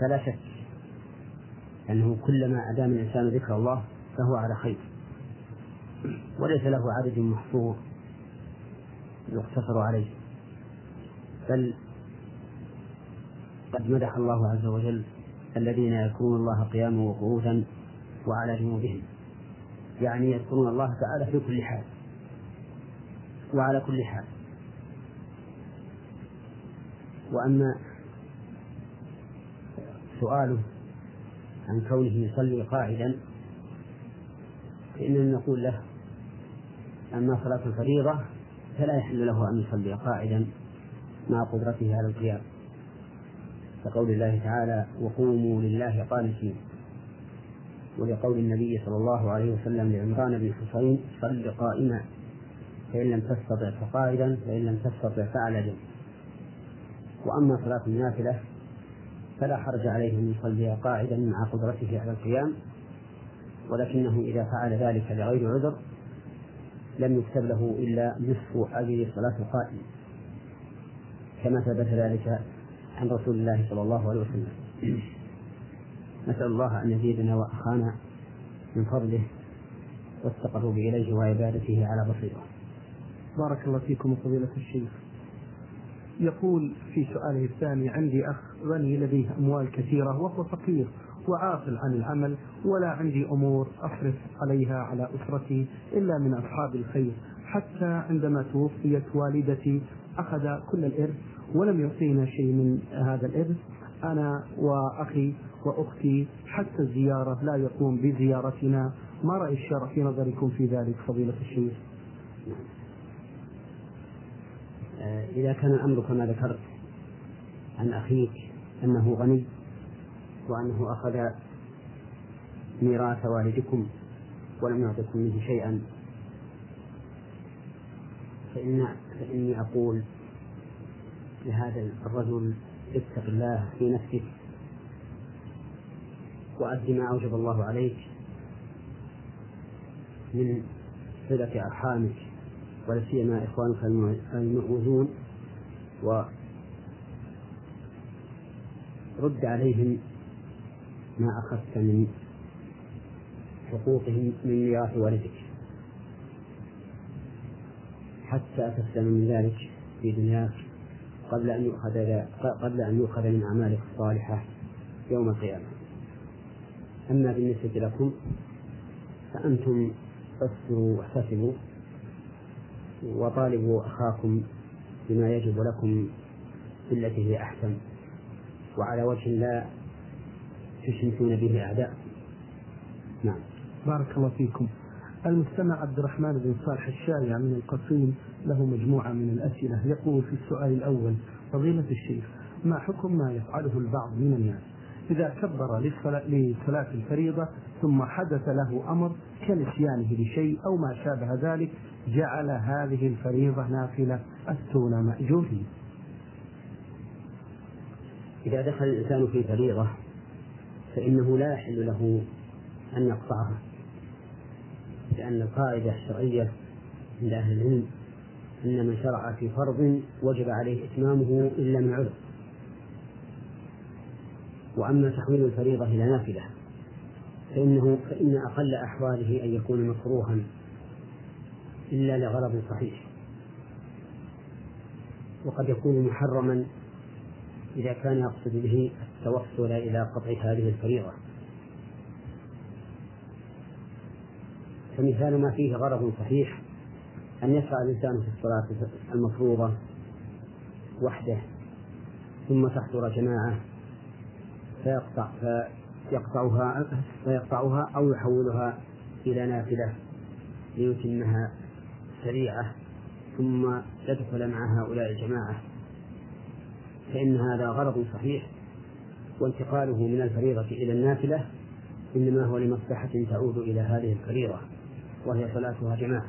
فلا شك أنه كلما أدام الإنسان ذكر الله فهو على خير. وليس له عدد محصور يقتصر عليه. بل قد مدح الله عز وجل الذين يذكرون الله قياما وقعودا وعلى جنوبهم. يعني يذكرون الله تعالى في كل حال وعلى كل حال. وأما سؤاله عن كونه يصلي قاعدا فإننا نقول له أما صلاة الفريضة فلا يحل له أن يصلي قاعدا مع قدرته على القيام. كقول الله تعالى وقوموا لله قانتين ولقول النبي صلى الله عليه وسلم لعمران بن حصين صل قائما فإن لم تستطع فقائدا فإن لم تستطع فعلى وأما صلاة النافلة فلا حرج عليه أن يصلي قاعدا مع قدرته على القيام ولكنه إذا فعل ذلك لغير عذر لم يكتب له إلا نصف أجر صلاة القائم كما ثبت ذلك عن رسول الله صلى الله عليه وسلم. نسأل الله أن يزيدنا وأخانا من فضله والتقرب إليه وعبادته على بصيرة. بارك الله فيكم فضيلة الشيخ. يقول في سؤاله الثاني عندي أخ غني لديه أموال كثيرة وهو فقير وعاطل عن العمل ولا عندي أمور أصرف عليها على أسرتي إلا من أصحاب الخير. حتى عندما توفيت والدتي أخذ كل الإرث ولم يعطينا شيء من هذا الإرث أنا وأخي وأختي حتى الزيارة لا يقوم بزيارتنا. ما رأي الشرع في نظركم في ذلك فضيلة الشيخ آه، إذا كان الأمر كما ذكرت عن أخيك أنه غني وأنه أخذ ميراث والدكم ولم يعطكم منه شيئا فإن فإني أقول لهذا الرجل اتق الله في نفسك وأد ما أوجب الله عليك من صلة أرحامك. ولا سيما إخوانك المؤوزون ورد عليهم ما أخذت من حقوقهم من ميراث والدك حتى تسلم من ذلك في دنياك قبل أن يؤخذ قبل أن يؤخذ من أعمالك الصالحة يوم القيامة. أما بالنسبة لكم فأنتم فسروا واحتسبوا. وطالبوا أخاكم بما يجب لكم بالتي هي أحسن. وعلى وجه لا تشمتون به أعداء. نعم. بارك الله فيكم. المستمع عبد الرحمن بن صالح الشارع من القصيم له مجموعة من الأسئلة. يقول في السؤال الأول فضيلة الشيخ ما حكم ما يفعله البعض من الناس؟ إذا كبر لصلاة الفريضة ثم حدث له أمر كنسيانه لشيء أو ما شابه ذلك جعل هذه الفريضة نافلة. أفتون مأجورين إذا دخل الإنسان في فريضة فإنه لا يحل له أن يقطعها لأن القاعدة الشرعية عند أهل العلم أن من شرع في فرض وجب عليه إتمامه إلا من عذر. وأما تحويل الفريضة إلى نافلة فإنه فإن أقل أحواله أن يكون مكروها. إلا لغرض صحيح. وقد يكون محرما إذا كان يقصد به التوصل إلى قطع هذه الفريضة. فمثال ما فيه غرض صحيح أن يشرع الإنسان في الصلاة المفروضة وحده ثم تحضر جماعة فيقطع فيقطعها فيقطعها أو يحولها إلى نافلة ليتمها سريعة ثم يدخل مع هؤلاء الجماعة فإن هذا غرض صحيح وانتقاله من الفريضة إلى النافلة إنما هو لمصلحة تعود إلى هذه الفريضة وهي صلاتها جماعة.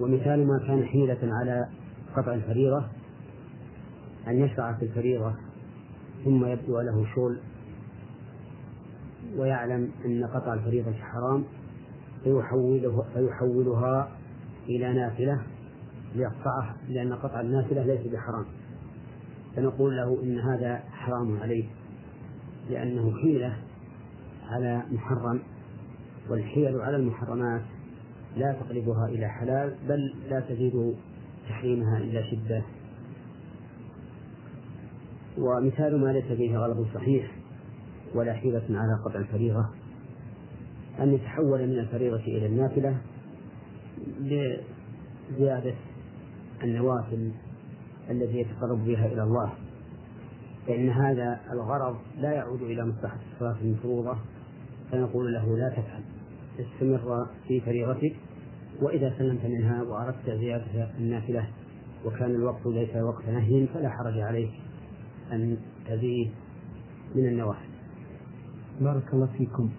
ومثال ما كان حيلة على قطع الفريضة أن يشرع في الفريضة ثم يبدو له شغل ويعلم أن قطع الفريضة حرام فيحوله فيحولها إلى نافلة ليقطعه لأن قطع النافلة ليس بحرام. فنقول له إن هذا حرام عليه لأنه حيلة على محرم والحيل على المحرمات لا تقلبها إلى حلال بل لا تزيد تحريمها إلا شدة. ومثال ما ليس فيه غلط صحيح ولا حيلة على قطع الفريضة أن يتحول من الفريضة إلى النافلة لزيادة النوافل التي يتقرب بها إلى الله. فإن هذا الغرض لا يعود إلى مصلحة الصلاة المفروضة. فنقول له لا تفعل استمر في فريضتك وإذا سلمت منها وأردت زيادة النافلة وكان الوقت ليس وقت نهي فلا حرج عليك أن تزيد من النوافل. بارك الله فيكم.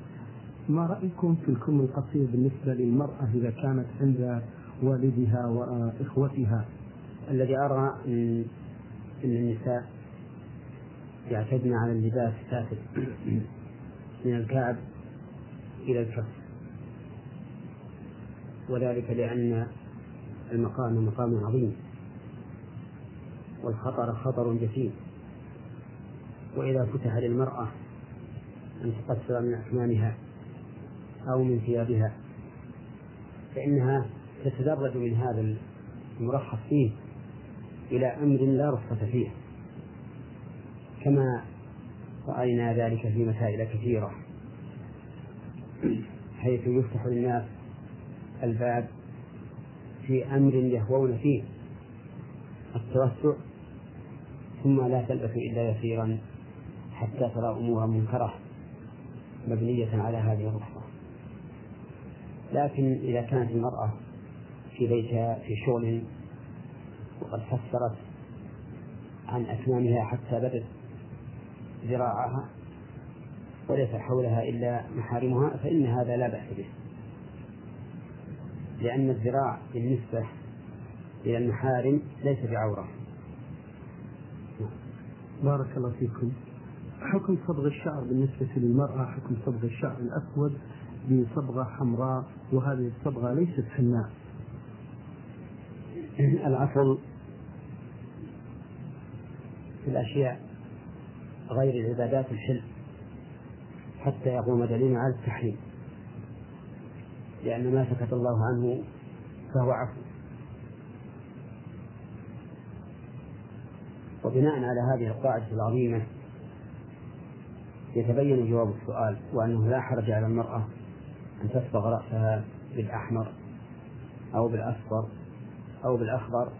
ما رأيكم في الكم القصير بالنسبة للمرأة إذا كانت عند والدها وإخوتها؟ الذي أرى أن النساء يعتدن على اللباس السافل من الكعب إلى الكف. وذلك لأن المقام مقام عظيم والخطر خطر جسيم. وإذا فتح للمرأة أن تقصر من أكمامها أو من ثيابها. فإنها تتدرج من هذا المرخص فيه إلى أمر لا رخصة فيه. كما رأينا ذلك في مسائل كثيرة. حيث يفتح للناس الباب في أمر يهوون فيه. التوسع. ثم لا تلبث إلا يسيرا حتى ترى أمورا منكرة مبنية على هذه الرخصة. لكن إذا كانت المرأة في بيتها في شغل وقد فسرت عن أكمامها حتى بدت ذراعها وليس حولها إلا محارمها فإن هذا لا بأس به. لأن الذراع بالنسبة إلى المحارم ليس بعورة. بارك الله فيكم. حكم صبغ الشعر بالنسبة للمرأة حكم صبغ الشعر الأسود بصبغة حمراء وهذه الصبغة ليست حناء الأصل في الأشياء غير العبادات الحل حتى يقوم دليل على التحريم. لأن ما سكت الله عنه فهو عفو. وبناء على هذه القاعدة العظيمة يتبين جواب السؤال وأنه لا حرج على المرأة أن تصبغ رأسها بالأحمر أو بالأصفر أو بالأخضر.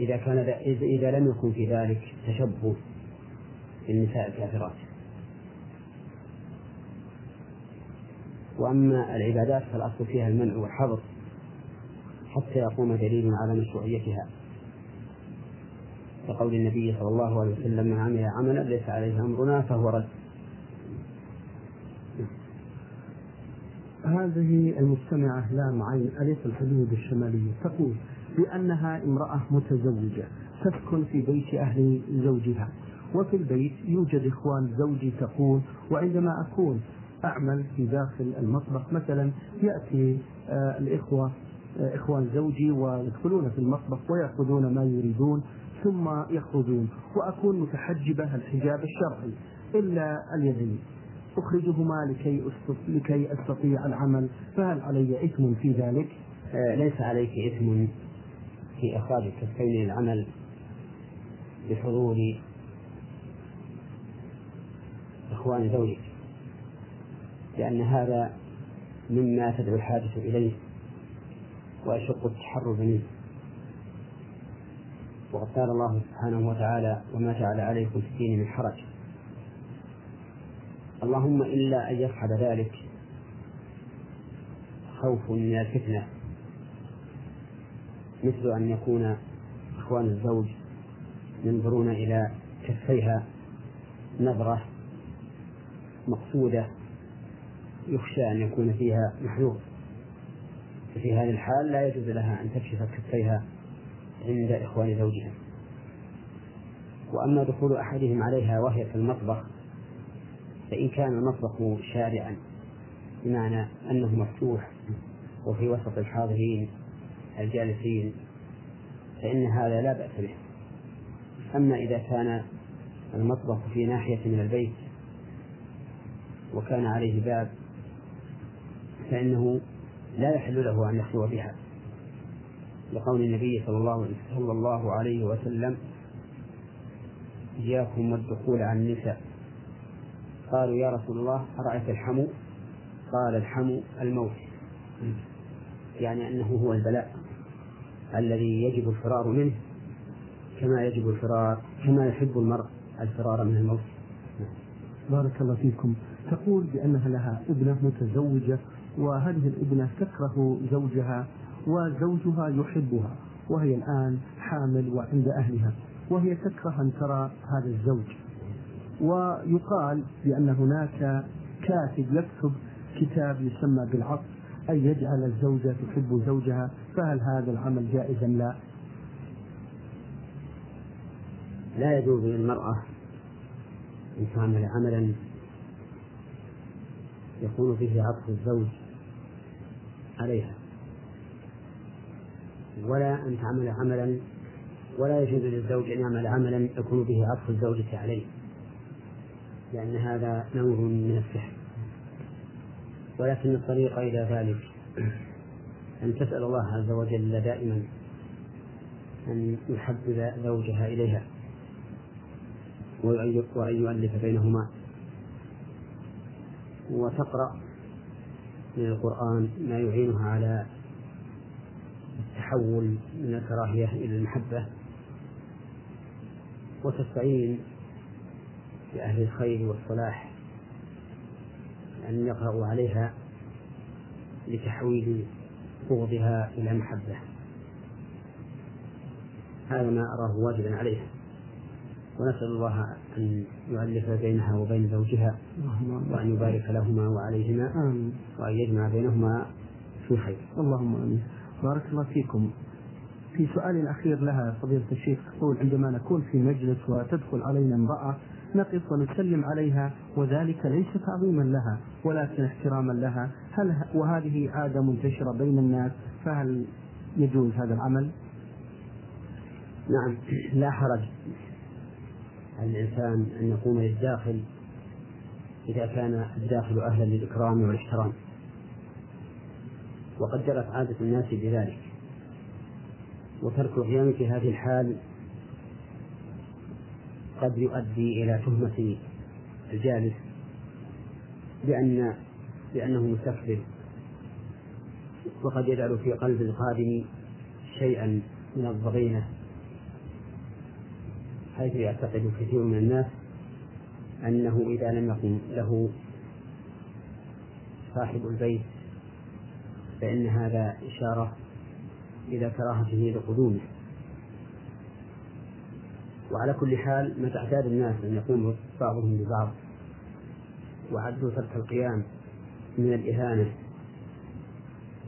إذا كان إذا لم يكن في ذلك تشبه بالنساء الكافرات. وأما العبادات فالأصل فيها المنع والحظر حتى يقوم دليل على مشروعيتها. كقول النبي صلى الله عليه وسلم من عمل عملا ليس عليه أمرنا فهو رد. هذه المستمعة لام عين أليس الحدود الشمالية؟ تقول بأنها امرأة متزوجة تسكن في بيت أهل زوجها وفي البيت يوجد إخوان زوجي تقول وعندما أكون أعمل في داخل المطبخ مثلا يأتي آه الإخوة آه إخوان زوجي ويدخلون في المطبخ ويأخذون ما يريدون ثم يخرجون وأكون متحجبة الحجاب الشرعي إلا اليدين. أخرجهما لكي لكي أستطيع العمل فهل علي إثم في ذلك؟ آه ليس عليك إثم في إخراج الكفين للعمل بحضور إخوان زوجك لأن هذا مما تدعو الحاجة إليه ويشق التحرز منه وقد قال الله سبحانه وتعالى وما جعل عليكم في الدين من حرج اللهم إلا أن يفعل ذلك. خوف من الفتنة. مثل أن يكون إخوان الزوج ينظرون إلى كفيها نظرة مقصودة يخشى أن يكون فيها محذور. ففي هذه الحال لا يجوز لها أن تكشف كفيها عند إخوان زوجها. وأما دخول أحدهم عليها وهي في المطبخ فإن كان المطبخ شارعا بمعنى أنه مفتوح وفي وسط الحاضرين الجالسين فإن هذا لا بأس به. أما إذا كان المطبخ في ناحية من البيت وكان عليه باب فإنه لا يحل له أن يخلو بها. لقول النبي صلى الله صلى الله عليه وسلم إياكم والدخول على النساء. قالوا يا رسول الله أرأيت الحمو؟ قال الحمو الموت. يعني أنه هو البلاء الذي يجب الفرار منه كما يجب الفرار كما يحب المرء الفرار من الموت. بارك الله فيكم. تقول بأنها لها ابنة متزوجة وهذه الابنة تكره زوجها وزوجها يحبها وهي الآن حامل وعند أهلها وهي تكره أن ترى هذا الزوج. ويقال بأن هناك كاتب يكتب كتاب يسمى بالعطف أن يجعل الزوجة تحب زوجها فهل هذا العمل جائز أم لا؟ لا يجوز للمرأة أن تعمل عملا يكون فيه عطف الزوج عليها ولا أن تعمل عملا ولا يجوز للزوج أن يعمل عملا يكون به عطف الزوجة عليه لأن هذا نوع من السحر. ولكن الطريق إلى ذلك أن تسأل الله عز وجل دائما أن يحبب زوجها إليها وأن يؤلف بينهما وتقرأ من القرآن ما يعينها على التحول من الكراهية إلى المحبة وتستعين بأهل الخير والصلاح أن يقرأوا عليها لتحويل بغضها إلى محبة. هذا ما أراه واجبا عليها. ونسأل الله أن يؤلف بينها وبين زوجها وأن يبارك لهما وعليهما وأن يجمع بينهما في خير اللهم آمين. بارك الله فيكم. في سؤال أخير لها فضيلة الشيخ تقول عندما نكون في مجلس وتدخل علينا امرأة نقف ونسلم عليها وذلك ليس تعظيما لها ولكن احتراما لها. هل وهذه عادة منتشرة بين الناس فهل يجوز هذا العمل؟ نعم. لا حرج. على الإنسان أن يقوم للداخل إذا كان الداخل أهلا للإكرام والاحترام. وقد جرت عادة الناس بذلك. وترك القيام في هذه الحال قد يؤدي إلى تهمة الجالس بأن بأنه مستكبر وقد يجعل في قلب القادم شيئا من الضغينة حيث يعتقد كثير من الناس أنه إذا لم يكن له صاحب البيت فإن هذا إشارة إلى كراهته لقدومه. وعلى كل حال متى اعتاد الناس أن يقوم بعضهم ببعض وعدوا ترك القيام من الإهانة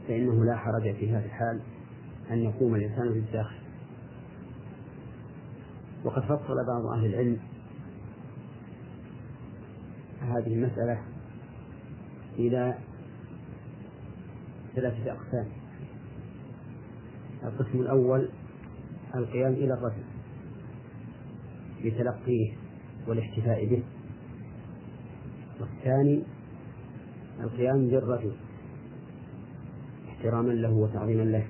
فإنه لا حرج في هذا الحال أن يقوم الإنسان في الداخل وقد فصل بعض أهل العلم هذه المسألة إلى ثلاثة أقسام. القسم الأول القيام إلى الرجل. بتلقيه والاحتفاء به. والثاني القيام للرجل احتراما له وتعظيما له.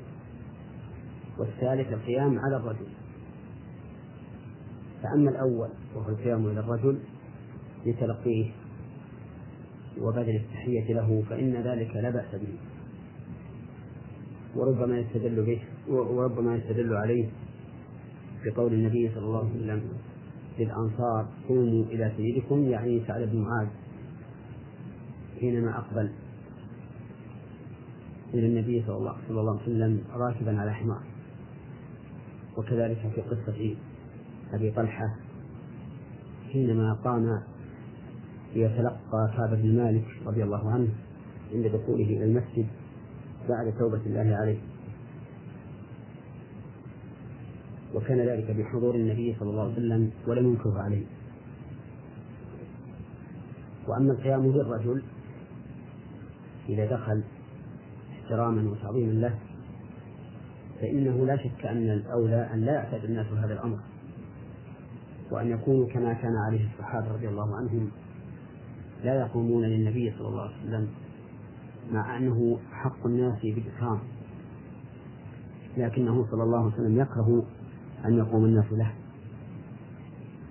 والثالث القيام على الرجل. فأما الأول وهو القيام إلى الرجل لتلقيه وبذل التحية له فإن ذلك لا بأس به. وربما يستدل به وربما يستدل عليه بقول النبي صلى الله عليه وسلم للأنصار قوموا إلى سيدكم يعني سعد بن معاذ حينما أقبل إلى النبي صلى الله, صلى الله عليه وسلم راكبا على حمار. وكذلك في قصة أبي طلحة حينما قام ليتلقى كعب بن مالك رضي الله عنه عند دخوله إلى المسجد بعد توبة الله عليه. وكان ذلك بحضور النبي صلى الله عليه وسلم ولم ينكره عليه. وأما القيام بالرجل إذا دخل احتراما وتعظيما له فإنه لا شك أن الأولى أن لا يعتاد الناس هذا الأمر وأن يكونوا كما كان عليه الصحابة رضي الله عنهم لا يقومون للنبي صلى الله عليه وسلم مع أنه حق الناس بالإكرام. لكنه صلى الله عليه وسلم يكره أن يقوم الناس له.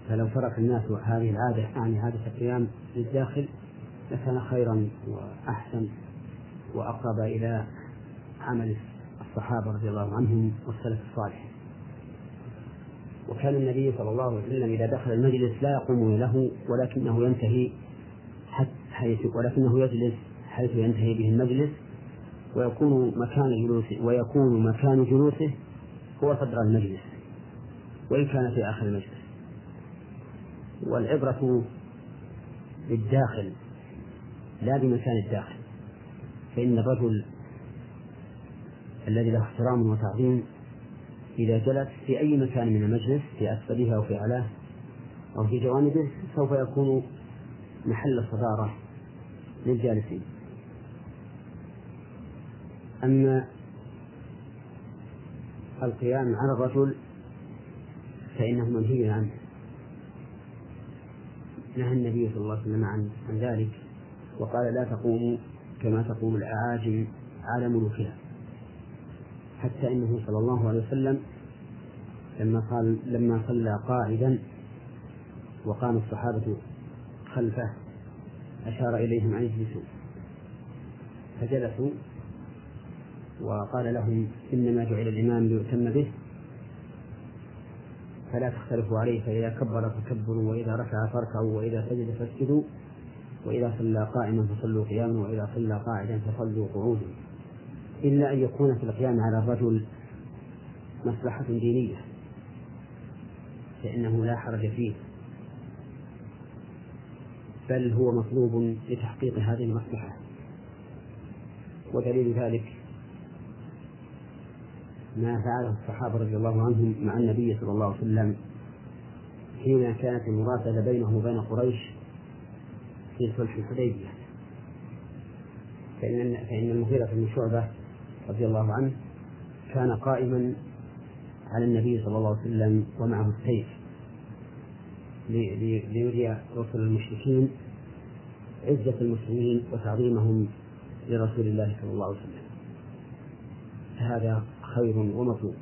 فلو ترك الناس هذه العادة يعني عادة القيام للداخل لكان خيرا وأحسن وأقرب إلى عمل الصحابة رضي الله عنهم والسلف الصالح. وكان النبي صلى الله عليه وسلم إذا دخل المجلس لا يقوم له ولكنه ينتهي حيث ولكنه يجلس حيث ينتهي به المجلس ويكون مكان جلوسه ويكون مكان جلوسه هو صدر المجلس. وإن كان في آخر المجلس. والعبرة بالداخل لا بمكان الداخل. فإن الرجل الذي له احترام وتعظيم إذا جلس في أي مكان من المجلس في أسفله أو في أعلاه أو في جوانبه سوف يكون محل صدارة للجالسين. أما القيام على الرجل فإنه منهي عنه. نهى النبي صلى الله عليه وسلم عن, عن ذلك وقال لا تقوموا كما تقوم الأعاجم على ملوكها حتى إنه صلى الله عليه وسلم لما قال لما صلى قاعدا وقام الصحابة خلفه أشار إليهم أن يجلسوا. فجلسوا وقال لهم إنما جعل الإمام ليؤتم به فلا تختلفوا عليه فإذا كبر فكبروا وإذا ركع فاركعوا وإذا سجد فاسجدوا وإذا صلى قائما فصلوا قياما وإذا صلى قاعدا فصلوا قعودا. إلا أن يكون في القيام على الرجل مصلحة دينية فإنه لا حرج فيه. بل هو مطلوب لتحقيق هذه المصلحة. ودليل ذلك ما فعله الصحابة رضي الله عنهم مع النبي صلى الله عليه وسلم حين كانت المراسلة بينه وبين قريش في صلح الحديبية. فإن فإن المغيرة بن شعبة رضي الله عنه كان قائما على النبي صلى الله عليه وسلم ومعه السيف. ليري رسل المشركين عزة المسلمين وتعظيمهم لرسول الله صلى الله عليه وسلم. فهذا خير ومطلوب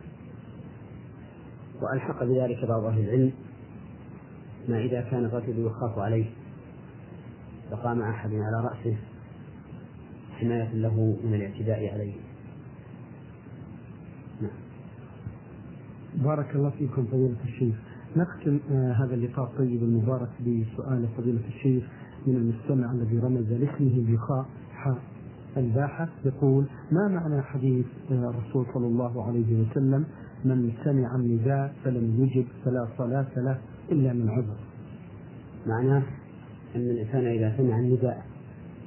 وألحق بذلك بعض أهل العلم ما إذا كان الرجل يخاف عليه فقام أحد على رأسه حماية له من الاعتداء عليه. نعم. بارك الله فيكم فضيلة الشيخ. نختم آه هذا اللقاء الطيب المبارك بسؤال فضيلة الشيخ من المستمع الذي رمز لاسمه بخاء حاء. الباحث يقول ما معنى حديث الرسول صلى الله عليه وسلم من سمع النداء فلم يجب فلا صلاة له إلا من عذر؟ معناه أن الإنسان إذا سمع النداء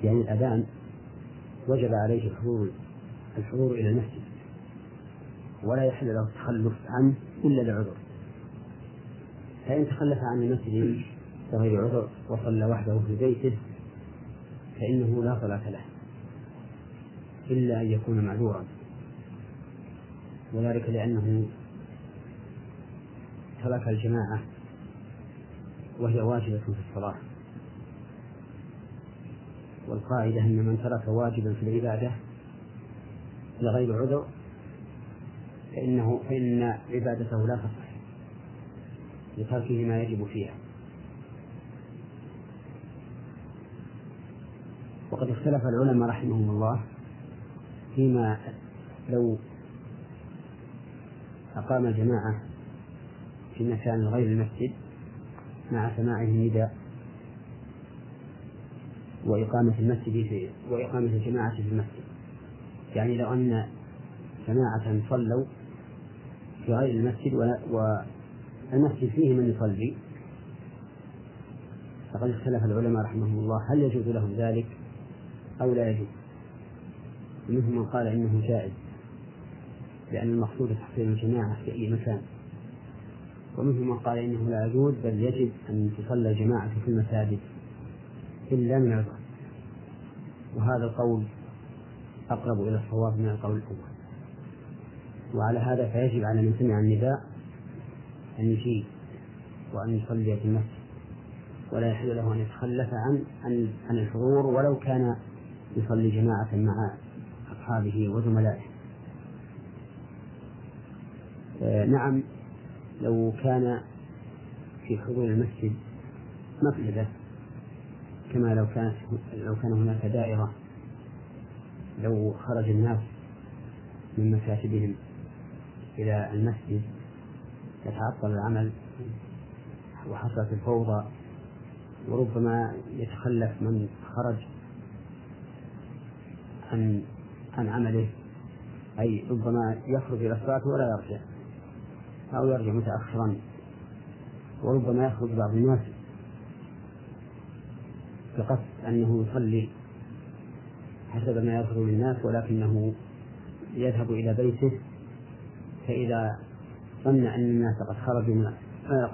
يعني الأذان وجب عليه الحضور الحضور إلى المسجد ولا يحل له التخلف عنه إلا لعذر. فإن تخلف عن المسجد بغير عذر وصلى وحده في بيته فإنه لا صلاة له. إلا أن يكون معذورا. وذلك لأنه ترك الجماعة وهي واجبة في الصلاة. والقاعدة أن من ترك واجبا في العبادة لغير عذر فإنه فإن عبادته لا تصح لتركه ما يجب فيها. وقد اختلف العلماء رحمهم الله فيما لو أقام الجماعة في مكان غير المسجد مع سماعه النداء وإقامة المسجد في وإقامة الجماعة في المسجد. يعني لو أن جماعة صلوا في غير المسجد والمسجد فيه من يصلي فقد اختلف العلماء رحمهم الله هل يجوز لهم ذلك أو لا يجوز؟ منهم من قال إنه جائز لأن المقصود تحصيل الجماعة في أي مكان. ومنهم من قال إنه لا يجوز بل يجب أن تصلى الجماعة في المساجد إلا من عذر وهذا القول أقرب إلى الصواب من القول الأول. وعلى هذا فيجب على من سمع النداء أن يجيب وأن يصلي في المسجد. ولا يحل له أن يتخلف عن عن الحضور ولو كان يصلي جماعة مع أصحابه وزملائه. آه نعم لو كان في حضور المسجد مفسدة كما لو كانت لو كان هناك دائرة لو خرج الناس من مكاتبهم إلى المسجد يتعطل العمل وحصلت الفوضى وربما يتخلف من خرج عن عن عمله. أي ربما يخرج إلى الصلاة ولا يرجع. أو يرجع متأخرا. وربما يخرج بعض الناس بقصد أنه يصلي حسب ما يظهر للناس ولكنه يذهب إلى بيته. فإذا ظن أن الناس قد خرجوا من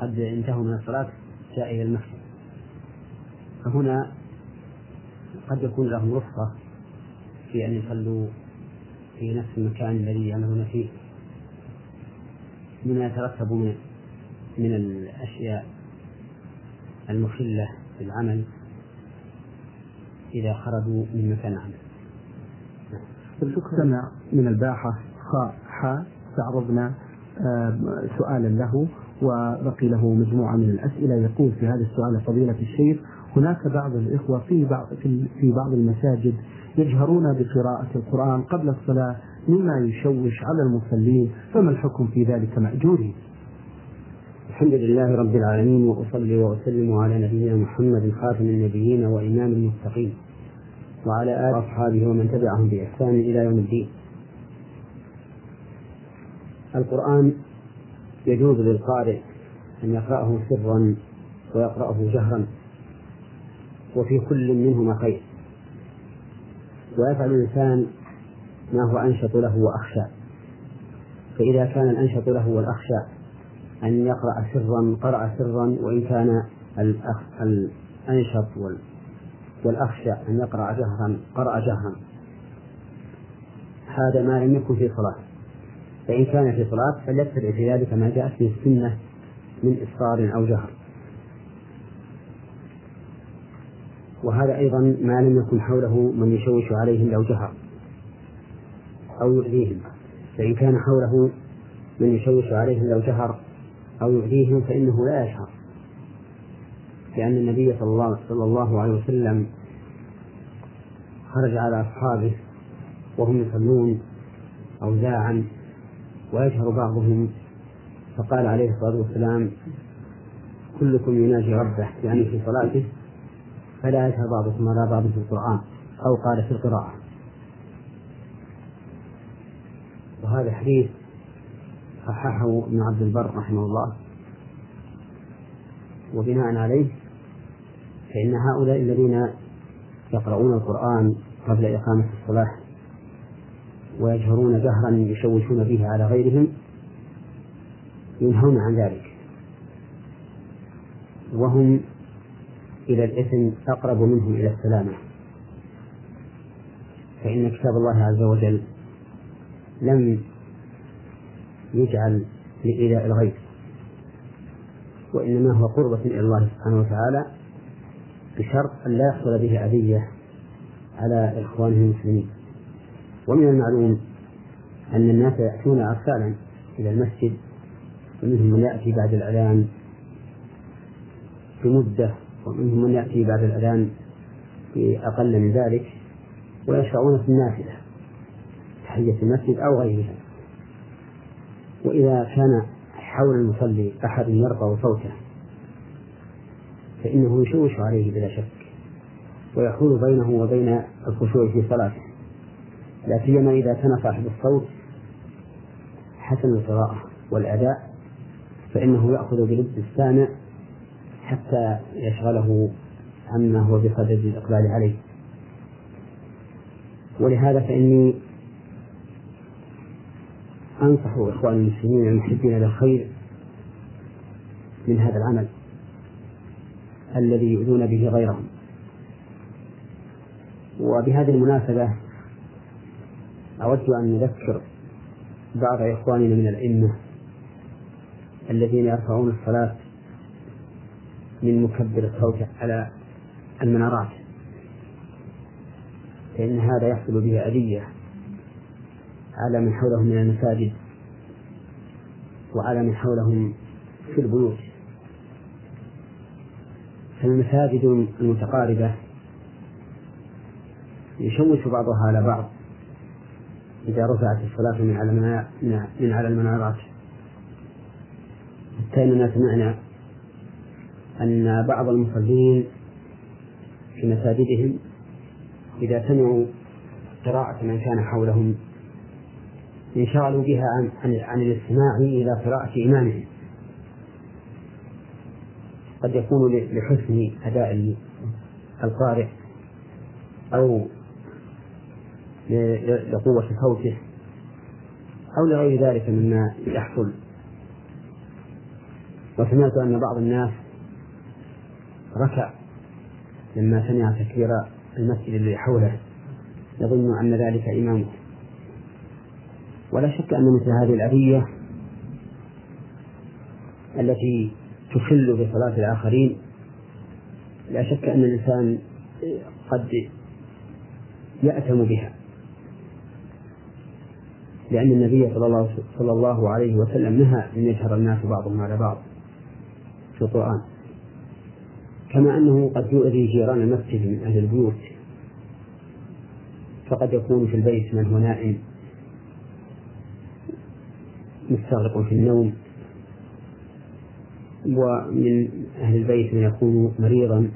قد انتهوا من الصلاة جاء إلى المسجد. فهنا قد يكون لهم رخصة في أن يصلوا في نفس المكان الذي يعملون فيه. مما يترتب من من الأشياء المخلة بالعمل إذا خرجوا من مكان عمل. استمع من الباحة. خاء. حاء. استعرضنا سؤالا له وبقي له مجموعة من الأسئلة. يقول في هذا السؤال فضيلة الشيخ هناك بعض الإخوة في بعض في بعض المساجد يجهرون بقراءة القرآن قبل الصلاة مما يشوش على المصلين فما الحكم في ذلك مأجورين الحمد لله رب العالمين وأصلي وأسلم على نبينا محمد خاتم النبيين وإمام المتقين وعلى آله وأصحابه ومن تبعهم بإحسان إلى يوم الدين. القرآن يجوز للقارئ أن يقرأه سرا ويقرأه جهرا وفي كل منهما خير. ويفعل الإنسان ما هو أنشط له وأخشى. فإذا كان الأنشط له والأخشى أن يقرأ سرا قرأ سرا وإن كان الأنشط والأخشى أن يقرأ جهرا قرأ جهرا. هذا ما لم يكن في صلاة. فإن كان في صلاة فليتبع في ذلك ما جاءت به السنة من إصرار أو جهر. وهذا أيضا ما لم يكن حوله من يشوش عليهم لو جهر أو يؤذيهم. فإن كان حوله من يشوش عليهم لو جهر أو يؤذيهم فإنه لا يشهر لأن النبي صلى الله, صلى الله عليه وسلم خرج على أصحابه وهم يصلون أوزاعا ويجهر بعضهم فقال عليه الصلاة والسلام كلكم يناجي ربه. يعني في صلاته فلا يجهر بعضكم على بعض في القرآن أو قال في القراءة. وهذا حديث صححه ابن عبد البر رحمه الله. وبناء عليه فإن هؤلاء الذين يقرؤون القرآن قبل إقامة الصلاة ويجهرون جهرا يشوشون به على غيرهم ينهون عن ذلك. وهم إلى الإثم أقرب منهم إلى السلامة فإن كتاب الله عز وجل لم يجعل لإيذاء الغير وإنما هو قربة إلى الله سبحانه وتعالى بشرط أن لا يحصل به أذية على إخوانه المسلمين. ومن المعلوم أن الناس يأتون أرسالا إلى المسجد ومنهم من يأتي بعد الأذان بمدة ومنهم من يأتي بعد الأذان بأقل من ذلك ويشرعون في النافلة تحية المسجد أو غيرها وإذا كان حول المصلي أحد يرفع صوته فإنه يشوش عليه بلا شك ويحول بينه وبين الخشوع في صلاته. لا سيما إذا كان صاحب الصوت حسن القراءة والأداء فإنه يأخذ بلب السامع حتى يشغله عما هو بصدد الإقبال عليه. ولهذا فإني أنصح إخواني المسلمين المحبين للخير من هذا العمل الذي يؤذون به غيرهم. وبهذه المناسبة أود أن نذكر بعض إخواننا من الأئمة الذين يرفعون الصلاة من مكبر الصوت على المنارات. فإن هذا يحصل به أذية على من حولهم من المساجد وعلى من حولهم في البيوت. فالمساجد المتقاربة يشوش بعضها على بعض إذا رفعت الصلاة من على من على المنارات. حتى إننا سمعنا أن بعض المصلين في مساجدهم إذا سمعوا قراءة من كان حولهم انشغلوا بها عن عن, الاستماع إلى قراءة إمامهم. قد يكون لحسن أداء القارئ أو لقوة صوته أو لغير ذلك مما يحصل. وسمعت أن بعض الناس ركع لما سمع تكبير المسجد الذي حوله يظن أن ذلك إمامه. ولا شك أن مثل هذه الأذية التي تخل بصلاة الآخرين لا شك أن الإنسان قد يأتم بها. لأن النبي صلى الله, صلى الله عليه وسلم نهى أن يجهر الناس بعضهم على بعض في القرآن. كما أنه قد يؤذي جيران المسجد من أهل البيوت. فقد يكون في البيت من هو نائم. مستغرق في النوم. ومن أهل البيت من يكون مريضا.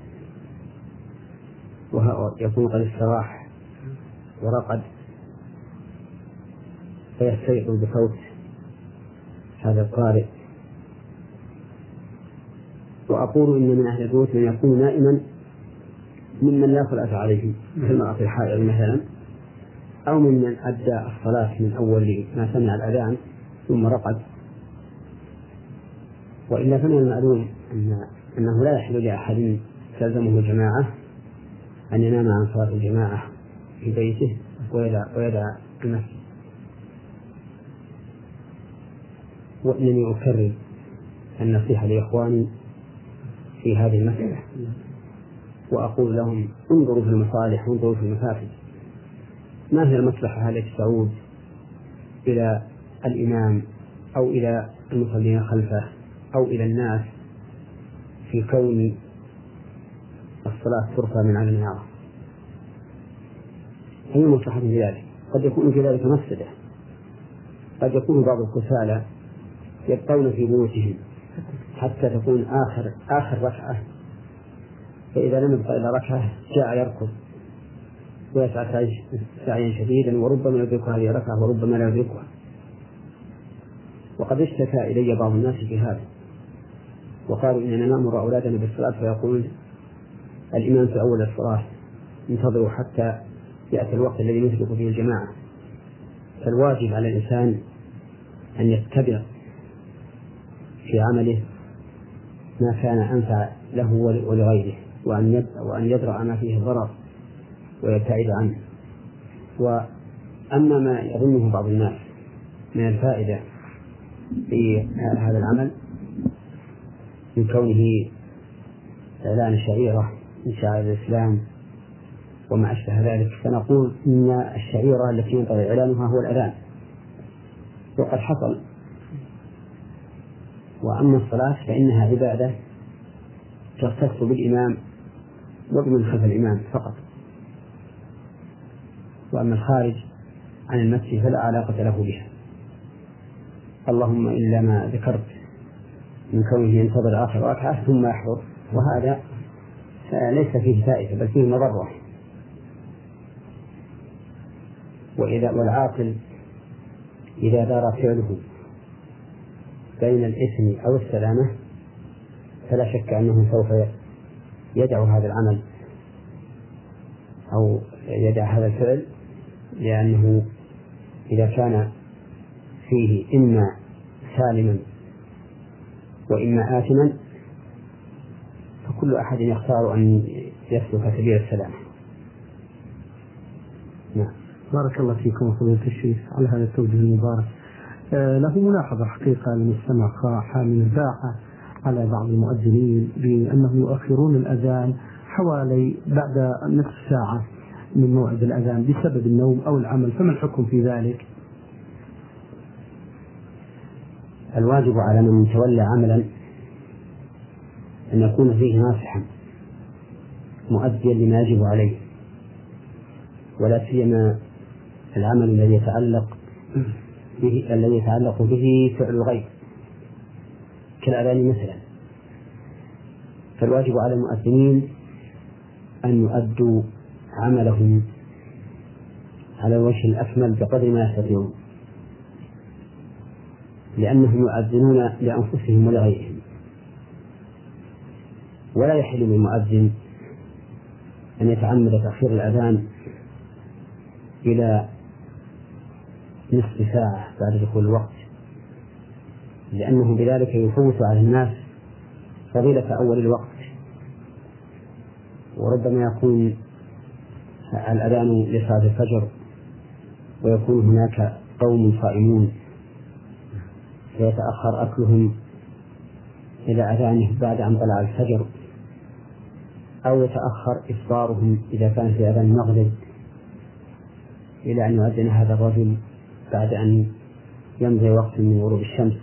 ويكون قد استراح ورقد. فيستيقظ بصوت هذا القارئ. وأقول إن من أهل البيوت من يكون نائما ممن لا صلاة عليه كالمرأة الحائض مثلا أو ممن أدى الصلاة من أول ما سمع الأذان ثم رقد. وإلا فمن المعلوم أن أنه لا يحل لأحد تلزمه الجماعة أن ينام عن صلاة الجماعة في بيته ويدع ويدع المسجد. وإنني أكرر النصيحة لإخواني في هذه المسألة. وأقول لهم انظروا في المصالح وانظروا في المفاسد. ما هي المصلحة؟ التي تعود إلى الإمام أو إلى المصلين خلفه أو إلى الناس في كون الصلاة ترفع من على المنارة أي مصلحة في ذلك قد يكون في ذلك مفسدة. قد يكون بعض الكسالى يبقون في بيوتهم. حتى تكون آخر آخر ركعة. فإذا لم يبقى إلا ركعة جاء يركض. ويسعى سعيا شديدا وربما يدرك هذه الركعة وربما لا يدركها. وقد اشتكى إلي بعض الناس في هذا. وقالوا إننا نأمر أولادنا بالصلاة فيقول الإمام في أول الصلاة انتظروا حتى يأتي الوقت الذي نسبق فيه الجماعة. فالواجب على الإنسان أن يتبع في عمله ما كان أنفع له ولغيره وأن وأن يدرأ ما فيه ضرر ويبتعد عنه. وأما ما يظنه بعض الناس من الفائدة في هذا العمل من كونه إعلان شعيرة من شعائر الإسلام وما أشبه ذلك فنقول إن الشعيرة التي ينبغي إعلانها هو الأذان. وقد حصل وأما الصلاة فإنها عبادة تختص بالإمام وبمن خلف الإمام فقط. وأما الخارج عن المسجد فلا علاقة له بها. اللهم إلا ما ذكرت من كونه ينتظر آخر ركعة ثم يحضر. وهذا ليس فيه فائدة بل فيه مضرة. وإذا والعاقل إذا دار فعله بين الإثم أو السلامة فلا شك أنه سوف يدع هذا العمل أو يدع هذا الفعل لأنه إذا كان فيه إما سالما وإما آثما فكل أحد يختار أن يسلك سبيل السلامة. نعم. بارك الله فيكم فضيلة الشيخ على هذا التوجه المبارك. له ملاحظة حقيقة لمستمع حامل الباعة على بعض المؤذنين بأنهم يؤخرون الأذان حوالي بعد نصف ساعة من موعد الأذان بسبب النوم أو العمل فما الحكم في ذلك؟ الواجب على من تولى عملا أن يكون فيه ناصحا مؤديا لما يجب عليه ولا سيما العمل الذي يتعلق به الذي يتعلق به فعل الغير كالأذان مثلا. فالواجب على المؤذنين أن يؤدوا عملهم على الوجه الأكمل بقدر ما يستطيعون لأنهم يؤذنون لأنفسهم ولغيرهم ولا يحل للمؤذن أن يتعمد تأخير الأذان إلى نصف ساعة بعد دخول الوقت. لأنه بذلك يفوت على الناس فضيلة أول الوقت. وربما يكون الأذان لصلاة الفجر ويكون هناك قوم صائمون. فيتأخر أكلهم إلى أذانه بعد أن طلع الفجر. أو يتأخر إفطارهم إذا كان في أذان المغرب. إلى أن يؤذن هذا الرجل بعد أن يمضي وقت من غروب الشمس.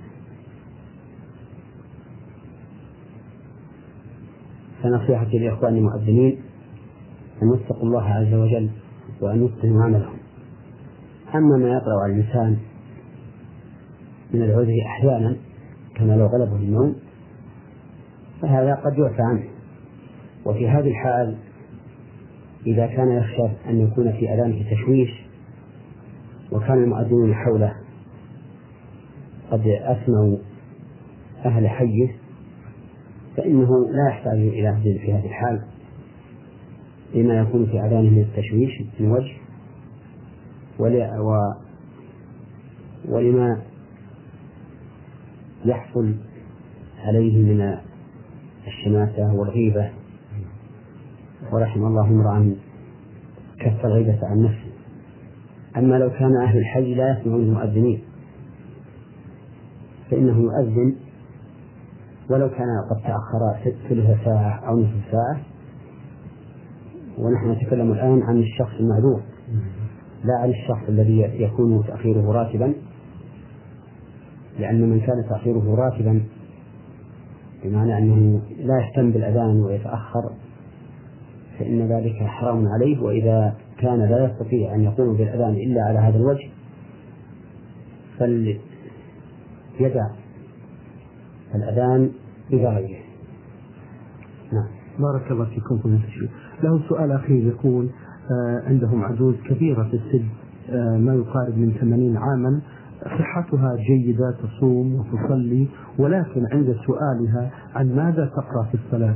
فنصيحتي لإخواني المؤذنين أن يتقوا الله عز وجل وأن يتقنوا عملهم. أما ما يطرأ على الإنسان من العذر أحيانا كما لو غلبه النوم فهذا قد يعفى عنه. وفي هذه الحال إذا كان يخشى أن يكون في أذانه تشويش وكان المؤذنون حوله. قد أسمعوا أهل حيه فإنه لا يحتاج إلى أذن في هذه الحال. لما يكون في أذانه من التشويش من وجه ولما يحصل عليه من الشماتة والغيبة. ورحم الله امرأ كف الغيبة عن نفسه. أما لو كان أهل الحي لا يسمعون المؤذنين. فإنه يؤذن ولو كان قد تأخر ثلث ساعة أو نصف ساعة. ونحن نتكلم الآن عن الشخص المعذور لا عن الشخص الذي يكون تأخيره راتبا. لأن من كان تأخيره راتبا بمعنى أنه لا يهتم بالأذان ويتأخر فإن ذلك حرام عليه. وإذا كان لا يستطيع أن يقوم بالأذان إلا على هذا الوجه فليدع الأذان إلى غيره. نعم. بارك الله فيكم له سؤال أخير يقول آه عندهم عجوز كبيرة في السن آه ما يقارب من ثمانين عاما. صحتها جيدة تصوم وتصلي ولكن عند سؤالها عن ماذا تقرأ في الصلاة؟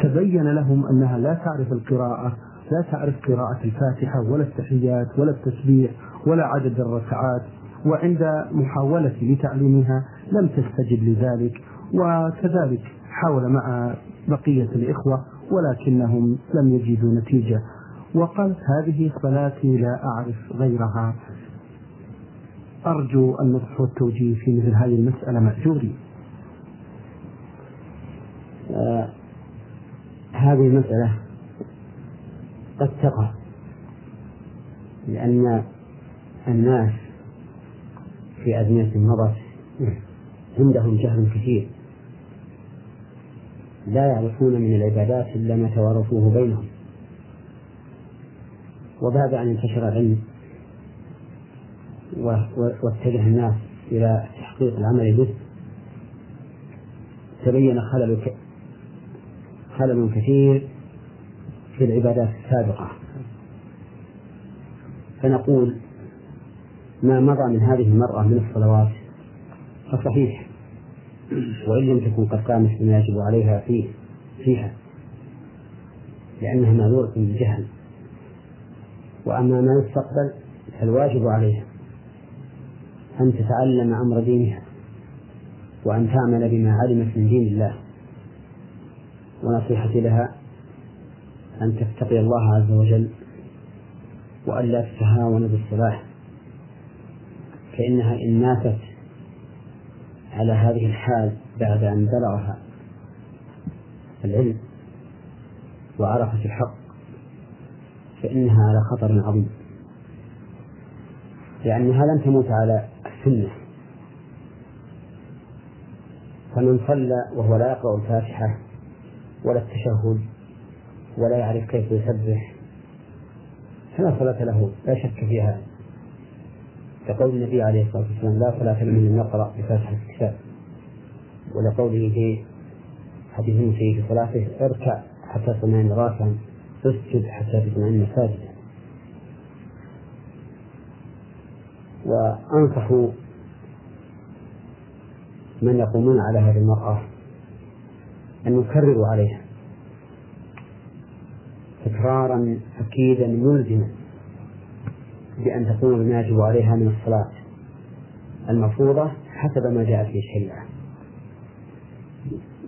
تبين لهم أنها لا تعرف القراءة لا تعرف قراءة الفاتحة ولا التحيات ولا التسبيح ولا عدد الركعات وعند محاولة لتعليمها لم تستجب لذلك وكذلك حاول مع بقية الإخوة ولكنهم لم يجدوا نتيجة. وقالت هذه صلاتي لا أعرف غيرها. أرجو النصح والتوجيه في مثل هذه المسألة مأجوري آه هذه المسألة قد تقع لأن الناس في أزمنة مضت عندهم جهل كثير. لا يعرفون من العبادات إلا ما توارثوه بينهم. وبعد أن انتشر العلم واتجه الناس إلى تحقيق العمل به تبين خلل خلل كثير في العبادات السابقة. فنقول ما مضى من هذه المرأة من الصلوات فصحيح وإن لم تكن قد قامت بما يجب عليها فيه فيها لأنها معذورة بالجهل وأما ما يستقبل فالواجب عليها أن تتعلم أمر دينها وأن تعمل بما علمت من دين الله. ونصيحتي لها أن تتقي الله عز وجل وألا تتهاون بالصلاح فإنها إن ماتت على هذه الحال بعد أن بلغها العلم وعرفت الحق فإنها على خطر عظيم. لأنها لم تموت على السنة. فمن صلى وهو لا يقرأ الفاتحة ولا التشهد ولا يعرف كيف يسبح. فلا صلاة له لا شك في هذا كقول النبي عليه الصلاة والسلام لا صلاة لمن لم يقرأ بفاتحة الكتاب. ولقوله في حديث في صلاته اركع حتى تطمئن راسا اسجد حتى تطمئن ساجدا. وأنصح من يقومون على هذه المرأة أن يكرروا عليها. تكرارا أكيدا ملزما بأن بما يجب عليها من الصلاة المفروضة حسب ما جاء في الشريعة.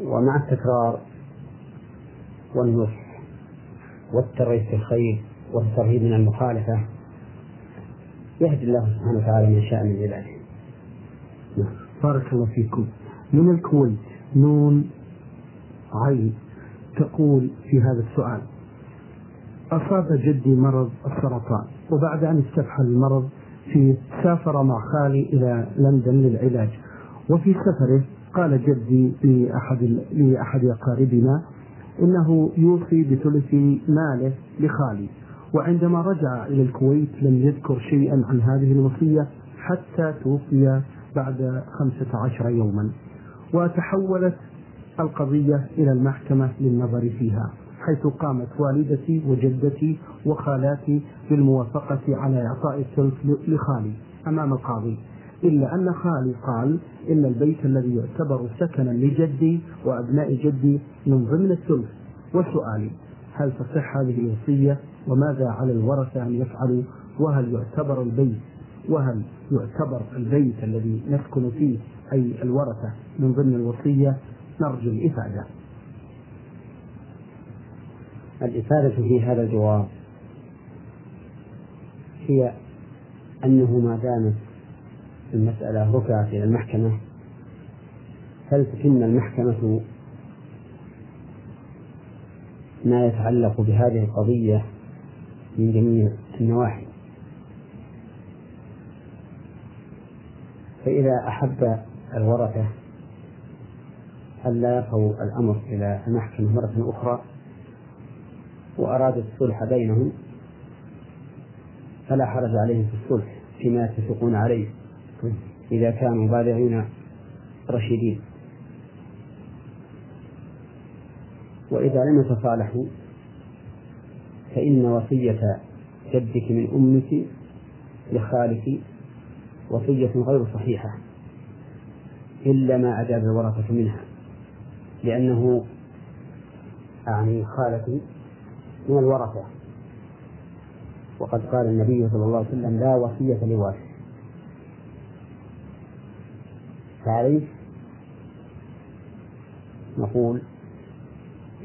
ومع التكرار والنصح والترغيب في الخير والترهيب من المخالفة يهدي الله سبحانه وتعالى من شاء من عباده. نعم. بارك الله فيكم. من الكويت نون عين تقول في هذا السؤال أصاب جدي مرض السرطان وبعد أن استفحل المرض في سافر مع خالي إلى لندن للعلاج. وفي سفره قال جدي لأحد لأحد أقاربنا إنه يوصي بثلث ماله لخالي. وعندما رجع إلى الكويت لم يذكر شيئا عن هذه الوصية حتى توفي بعد خمسة عشر يوما. وتحولت القضية إلى المحكمة للنظر فيها. حيث قامت والدتي وجدتي وخالاتي بالموافقة على إعطاء الثلث لخالي أمام القاضي. إلا أن خالي قال إن البيت الذي يعتبر سكنا لجدي وأبناء جدي من ضمن الثلث. وسؤالي هل تصح هذه الوصية؟ وماذا على الورثة أن يفعلوا؟ وهل يعتبر البيت؟ وهل يعتبر البيت الذي نسكن فيه أي الورثة من ضمن الوصية؟ نرجو الإفادة. الإفادة في هذا الجواب هي أنه ما دامت المسألة رفعت إلى المحكمة فلتتم المحكمة ما يتعلق بهذه القضية من جميع النواحي؟ فإذا أحب الورثة ألا يرفعوا الأمر إلى المحكمة مرة أخرى وأرادوا الصلح بينهم فلا حرج عليهم في الصلح فيما يتفقون عليه. إذا كانوا بالغين رشيدين. وإذا لم يتصالحوا فإن وصية جدك من أمك لخالك وصية غير صحيحة إلا ما أجاب الورثة منها لأنه أعني خالتي من الورثة. وقد قال النبي صلى الله عليه وسلم لا وصية لوارث فعليه نقول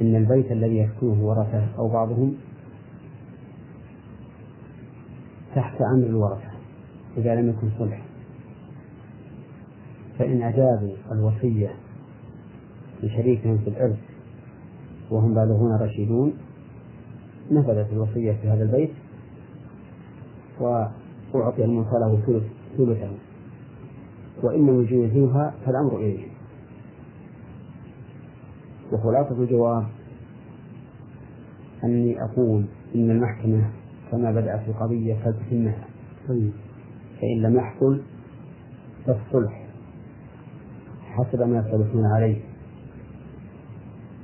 إن البيت الذي يسكنه ورثة أو بعضهم تحت أمر الورثة إذا لم يكن صلح. فإن أجابوا الوصية لشريكهم في الإرث وهم بالغون رشيدون نفذت الوصية في هذا البيت وأعطي الموصى له ثلثه وإن لم يجوزوها فالأمر إليه. وخلاصة الجواب أني أقول إن المحكمة كما بدأت القضية فلتتمها طيب. فإن لم يحصل فالصلح حسب ما يختلفون عليه.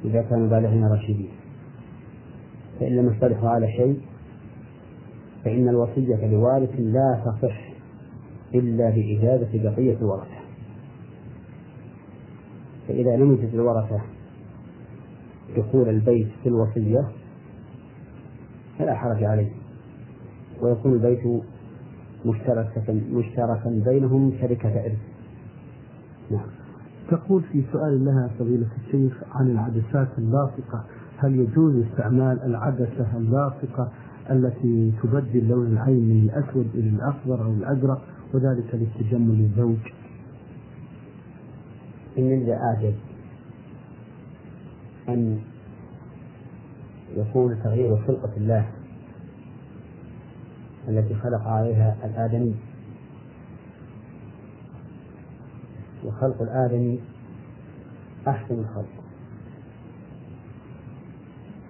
إذا كانوا بالغين رشيدين. فإن لم يصطلحوا على شيء فإن الوصية لوارث لا تصح إلا بإجازة بقية الورثة. فإذا لم يجد الورثة دخول البيت في الوصية فلا حرج عليه. ويكون البيت مشتركة مشتركا بينهم شركة إرث. نعم. تقول في سؤال لها فضيلة الشيخ عن العدسات اللاصقة هل يجوز استعمال العدسة اللاصقة التي تبدل لون العين من الأسود إلى الأخضر أو الأزرق وذلك للتجمل الزوج؟ إن اللي أعجب أن يكون تغيير خلقة الله التي خلق عليها الآدمي. وخلق الآدمي أحسن الخلق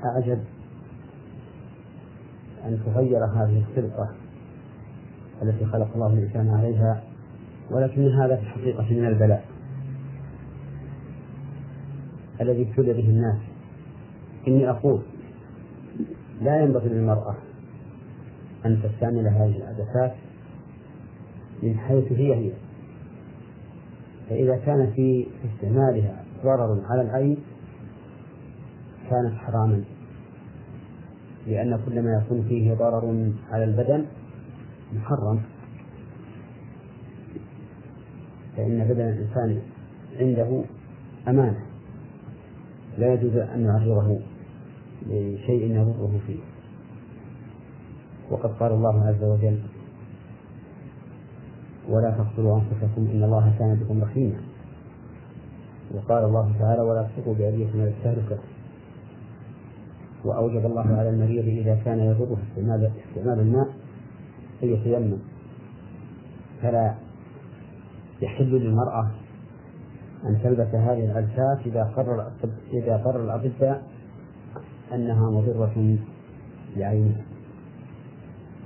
أعجب أن تغير هذه الخلقة التي خلق الله الإنسان عليها ولكن هذا في الحقيقة من البلاء الذي ابتلي به الناس. إني أقول لا ينبغي للمرأة أن تستعمل هذه العدسات من حيث هي هي فإذا كان في استعمالها ضرر على العين كانت حراما. لأن كل ما يكون فيه ضرر على البدن محرم. فإن بدن الإنسان عنده أمانة لا يجوز أن يعرضه لشيء يضره فيه. وقد قال الله عز وجل ولا تقتلوا أنفسكم إن الله كان بكم رحيما. وقال الله تعالى ولا تسقوا بأيديكم إلى التهلكة. وأوجب الله على المريض إذا كان يضره استعمال استعمال الماء أن يتيمم. فلا يحل للمرأة أن تلبس هذه العدسات إذا قرر إذا قرر الأطباء أنها مضرة بعينها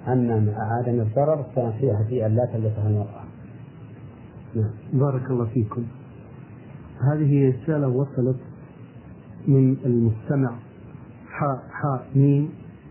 أما مع عدم الضرر فنصيحة في أن لا تلبسها المرأة نعم. بارك الله فيكم. هذه رسالة وصلت من المستمع حاء حاء ميم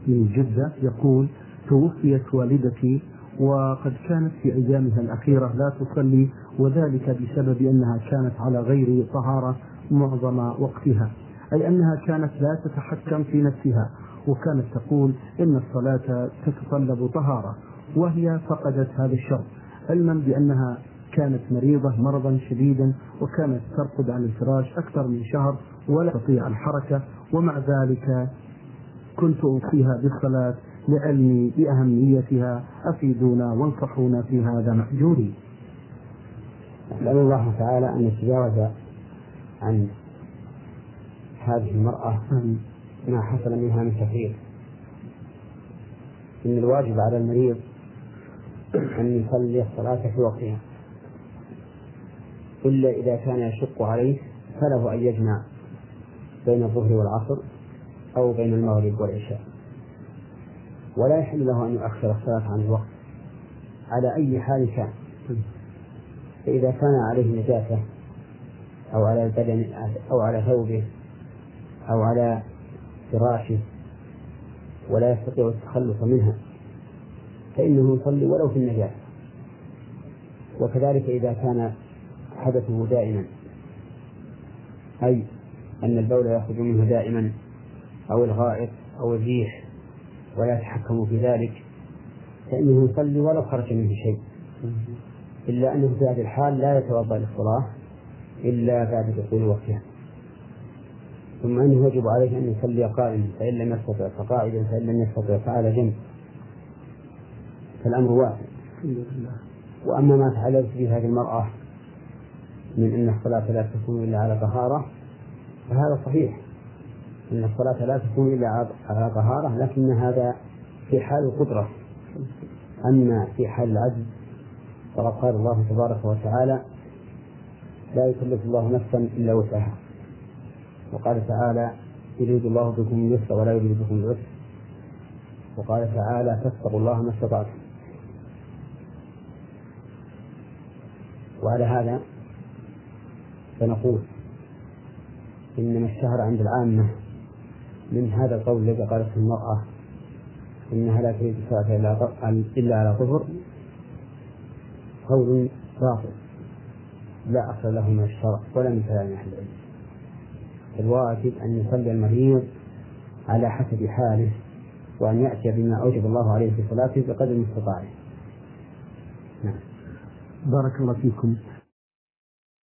من جدة يقول توفيت والدتي وقد كانت في أيامها الأخيرة لا تصلي وذلك بسبب أنها كانت على غير طهارة معظم وقتها أي أنها كانت لا تتحكم في نفسها وكانت تقول إن الصلاة تتطلب طهارة وهي فقدت هذا الشرط علما بأنها كانت مريضة مرضا شديدا وكانت ترقد على الفراش أكثر من شهر ولا تستطيع الحركة. ومع ذلك كنت أوصيها بالصلاة لعلمي بأهميتها. أفيدونا وانصحونا في هذا مأجورين نسأل الله تعالى أن يتجاوز عن هذه المرأة ما حصل منها من تفريط إن الواجب على المريض أن يصلي الصلاة في وقتها. إلا إذا كان يشق عليه فله أن يجمع بين الظهر والعصر أو بين المغرب والعشاء. ولا يحل له أن يؤخر الصلاة عن الوقت على أي حال كان. فإذا كان عليه نجاسة أو على البدن أو على ثوبه أو على فراشه ولا يستطيع التخلص منها فإنه يصلي ولو في النجاسة. وكذلك إذا كان حدثه دائما. أي أن البول يخرج منه دائما أو الغائط أو الريح ولا يتحكم في ذلك. فإنه يصلي ولو خرج منه شيء. إلا أنه في هذه الحال لا يتوضأ للصلاة إلا بعد دخول وقتها. ثم أنه يجب عليه أن يصلي قائما فإن لم يستطع فقاعدا فإن لم يستطع فعلى جنب. فالأمر واحد وأما ما تحدث به هذه المرأة من أن الصلاة لا تكون إلا على طهارة فهذا صحيح. أن الصلاة لا تكون إلا على طهارة لكن هذا في حال القدرة. أما في حال العجز فقد قال الله تبارك وتعالى لا يكلف الله نفسا إلا وسعها وقال تعالى يريد الله بكم اليسر ولا يريد بكم العسر وقال تعالى فاتقوا الله ما استطعتم وعلى هذا فنقول إنما الشهر عند العامة من هذا القول الذي قالته المرأة إنها لا تريد الصلاة إلا على طهر قول باطل لا أصل له من الشرع ولا من كلام أهل العلم. الواجب أن يصلي المريض على حسب حاله وأن يأتي بما أوجب الله عليه في صلاته بقدر استطاعته نعم. بارك الله فيكم.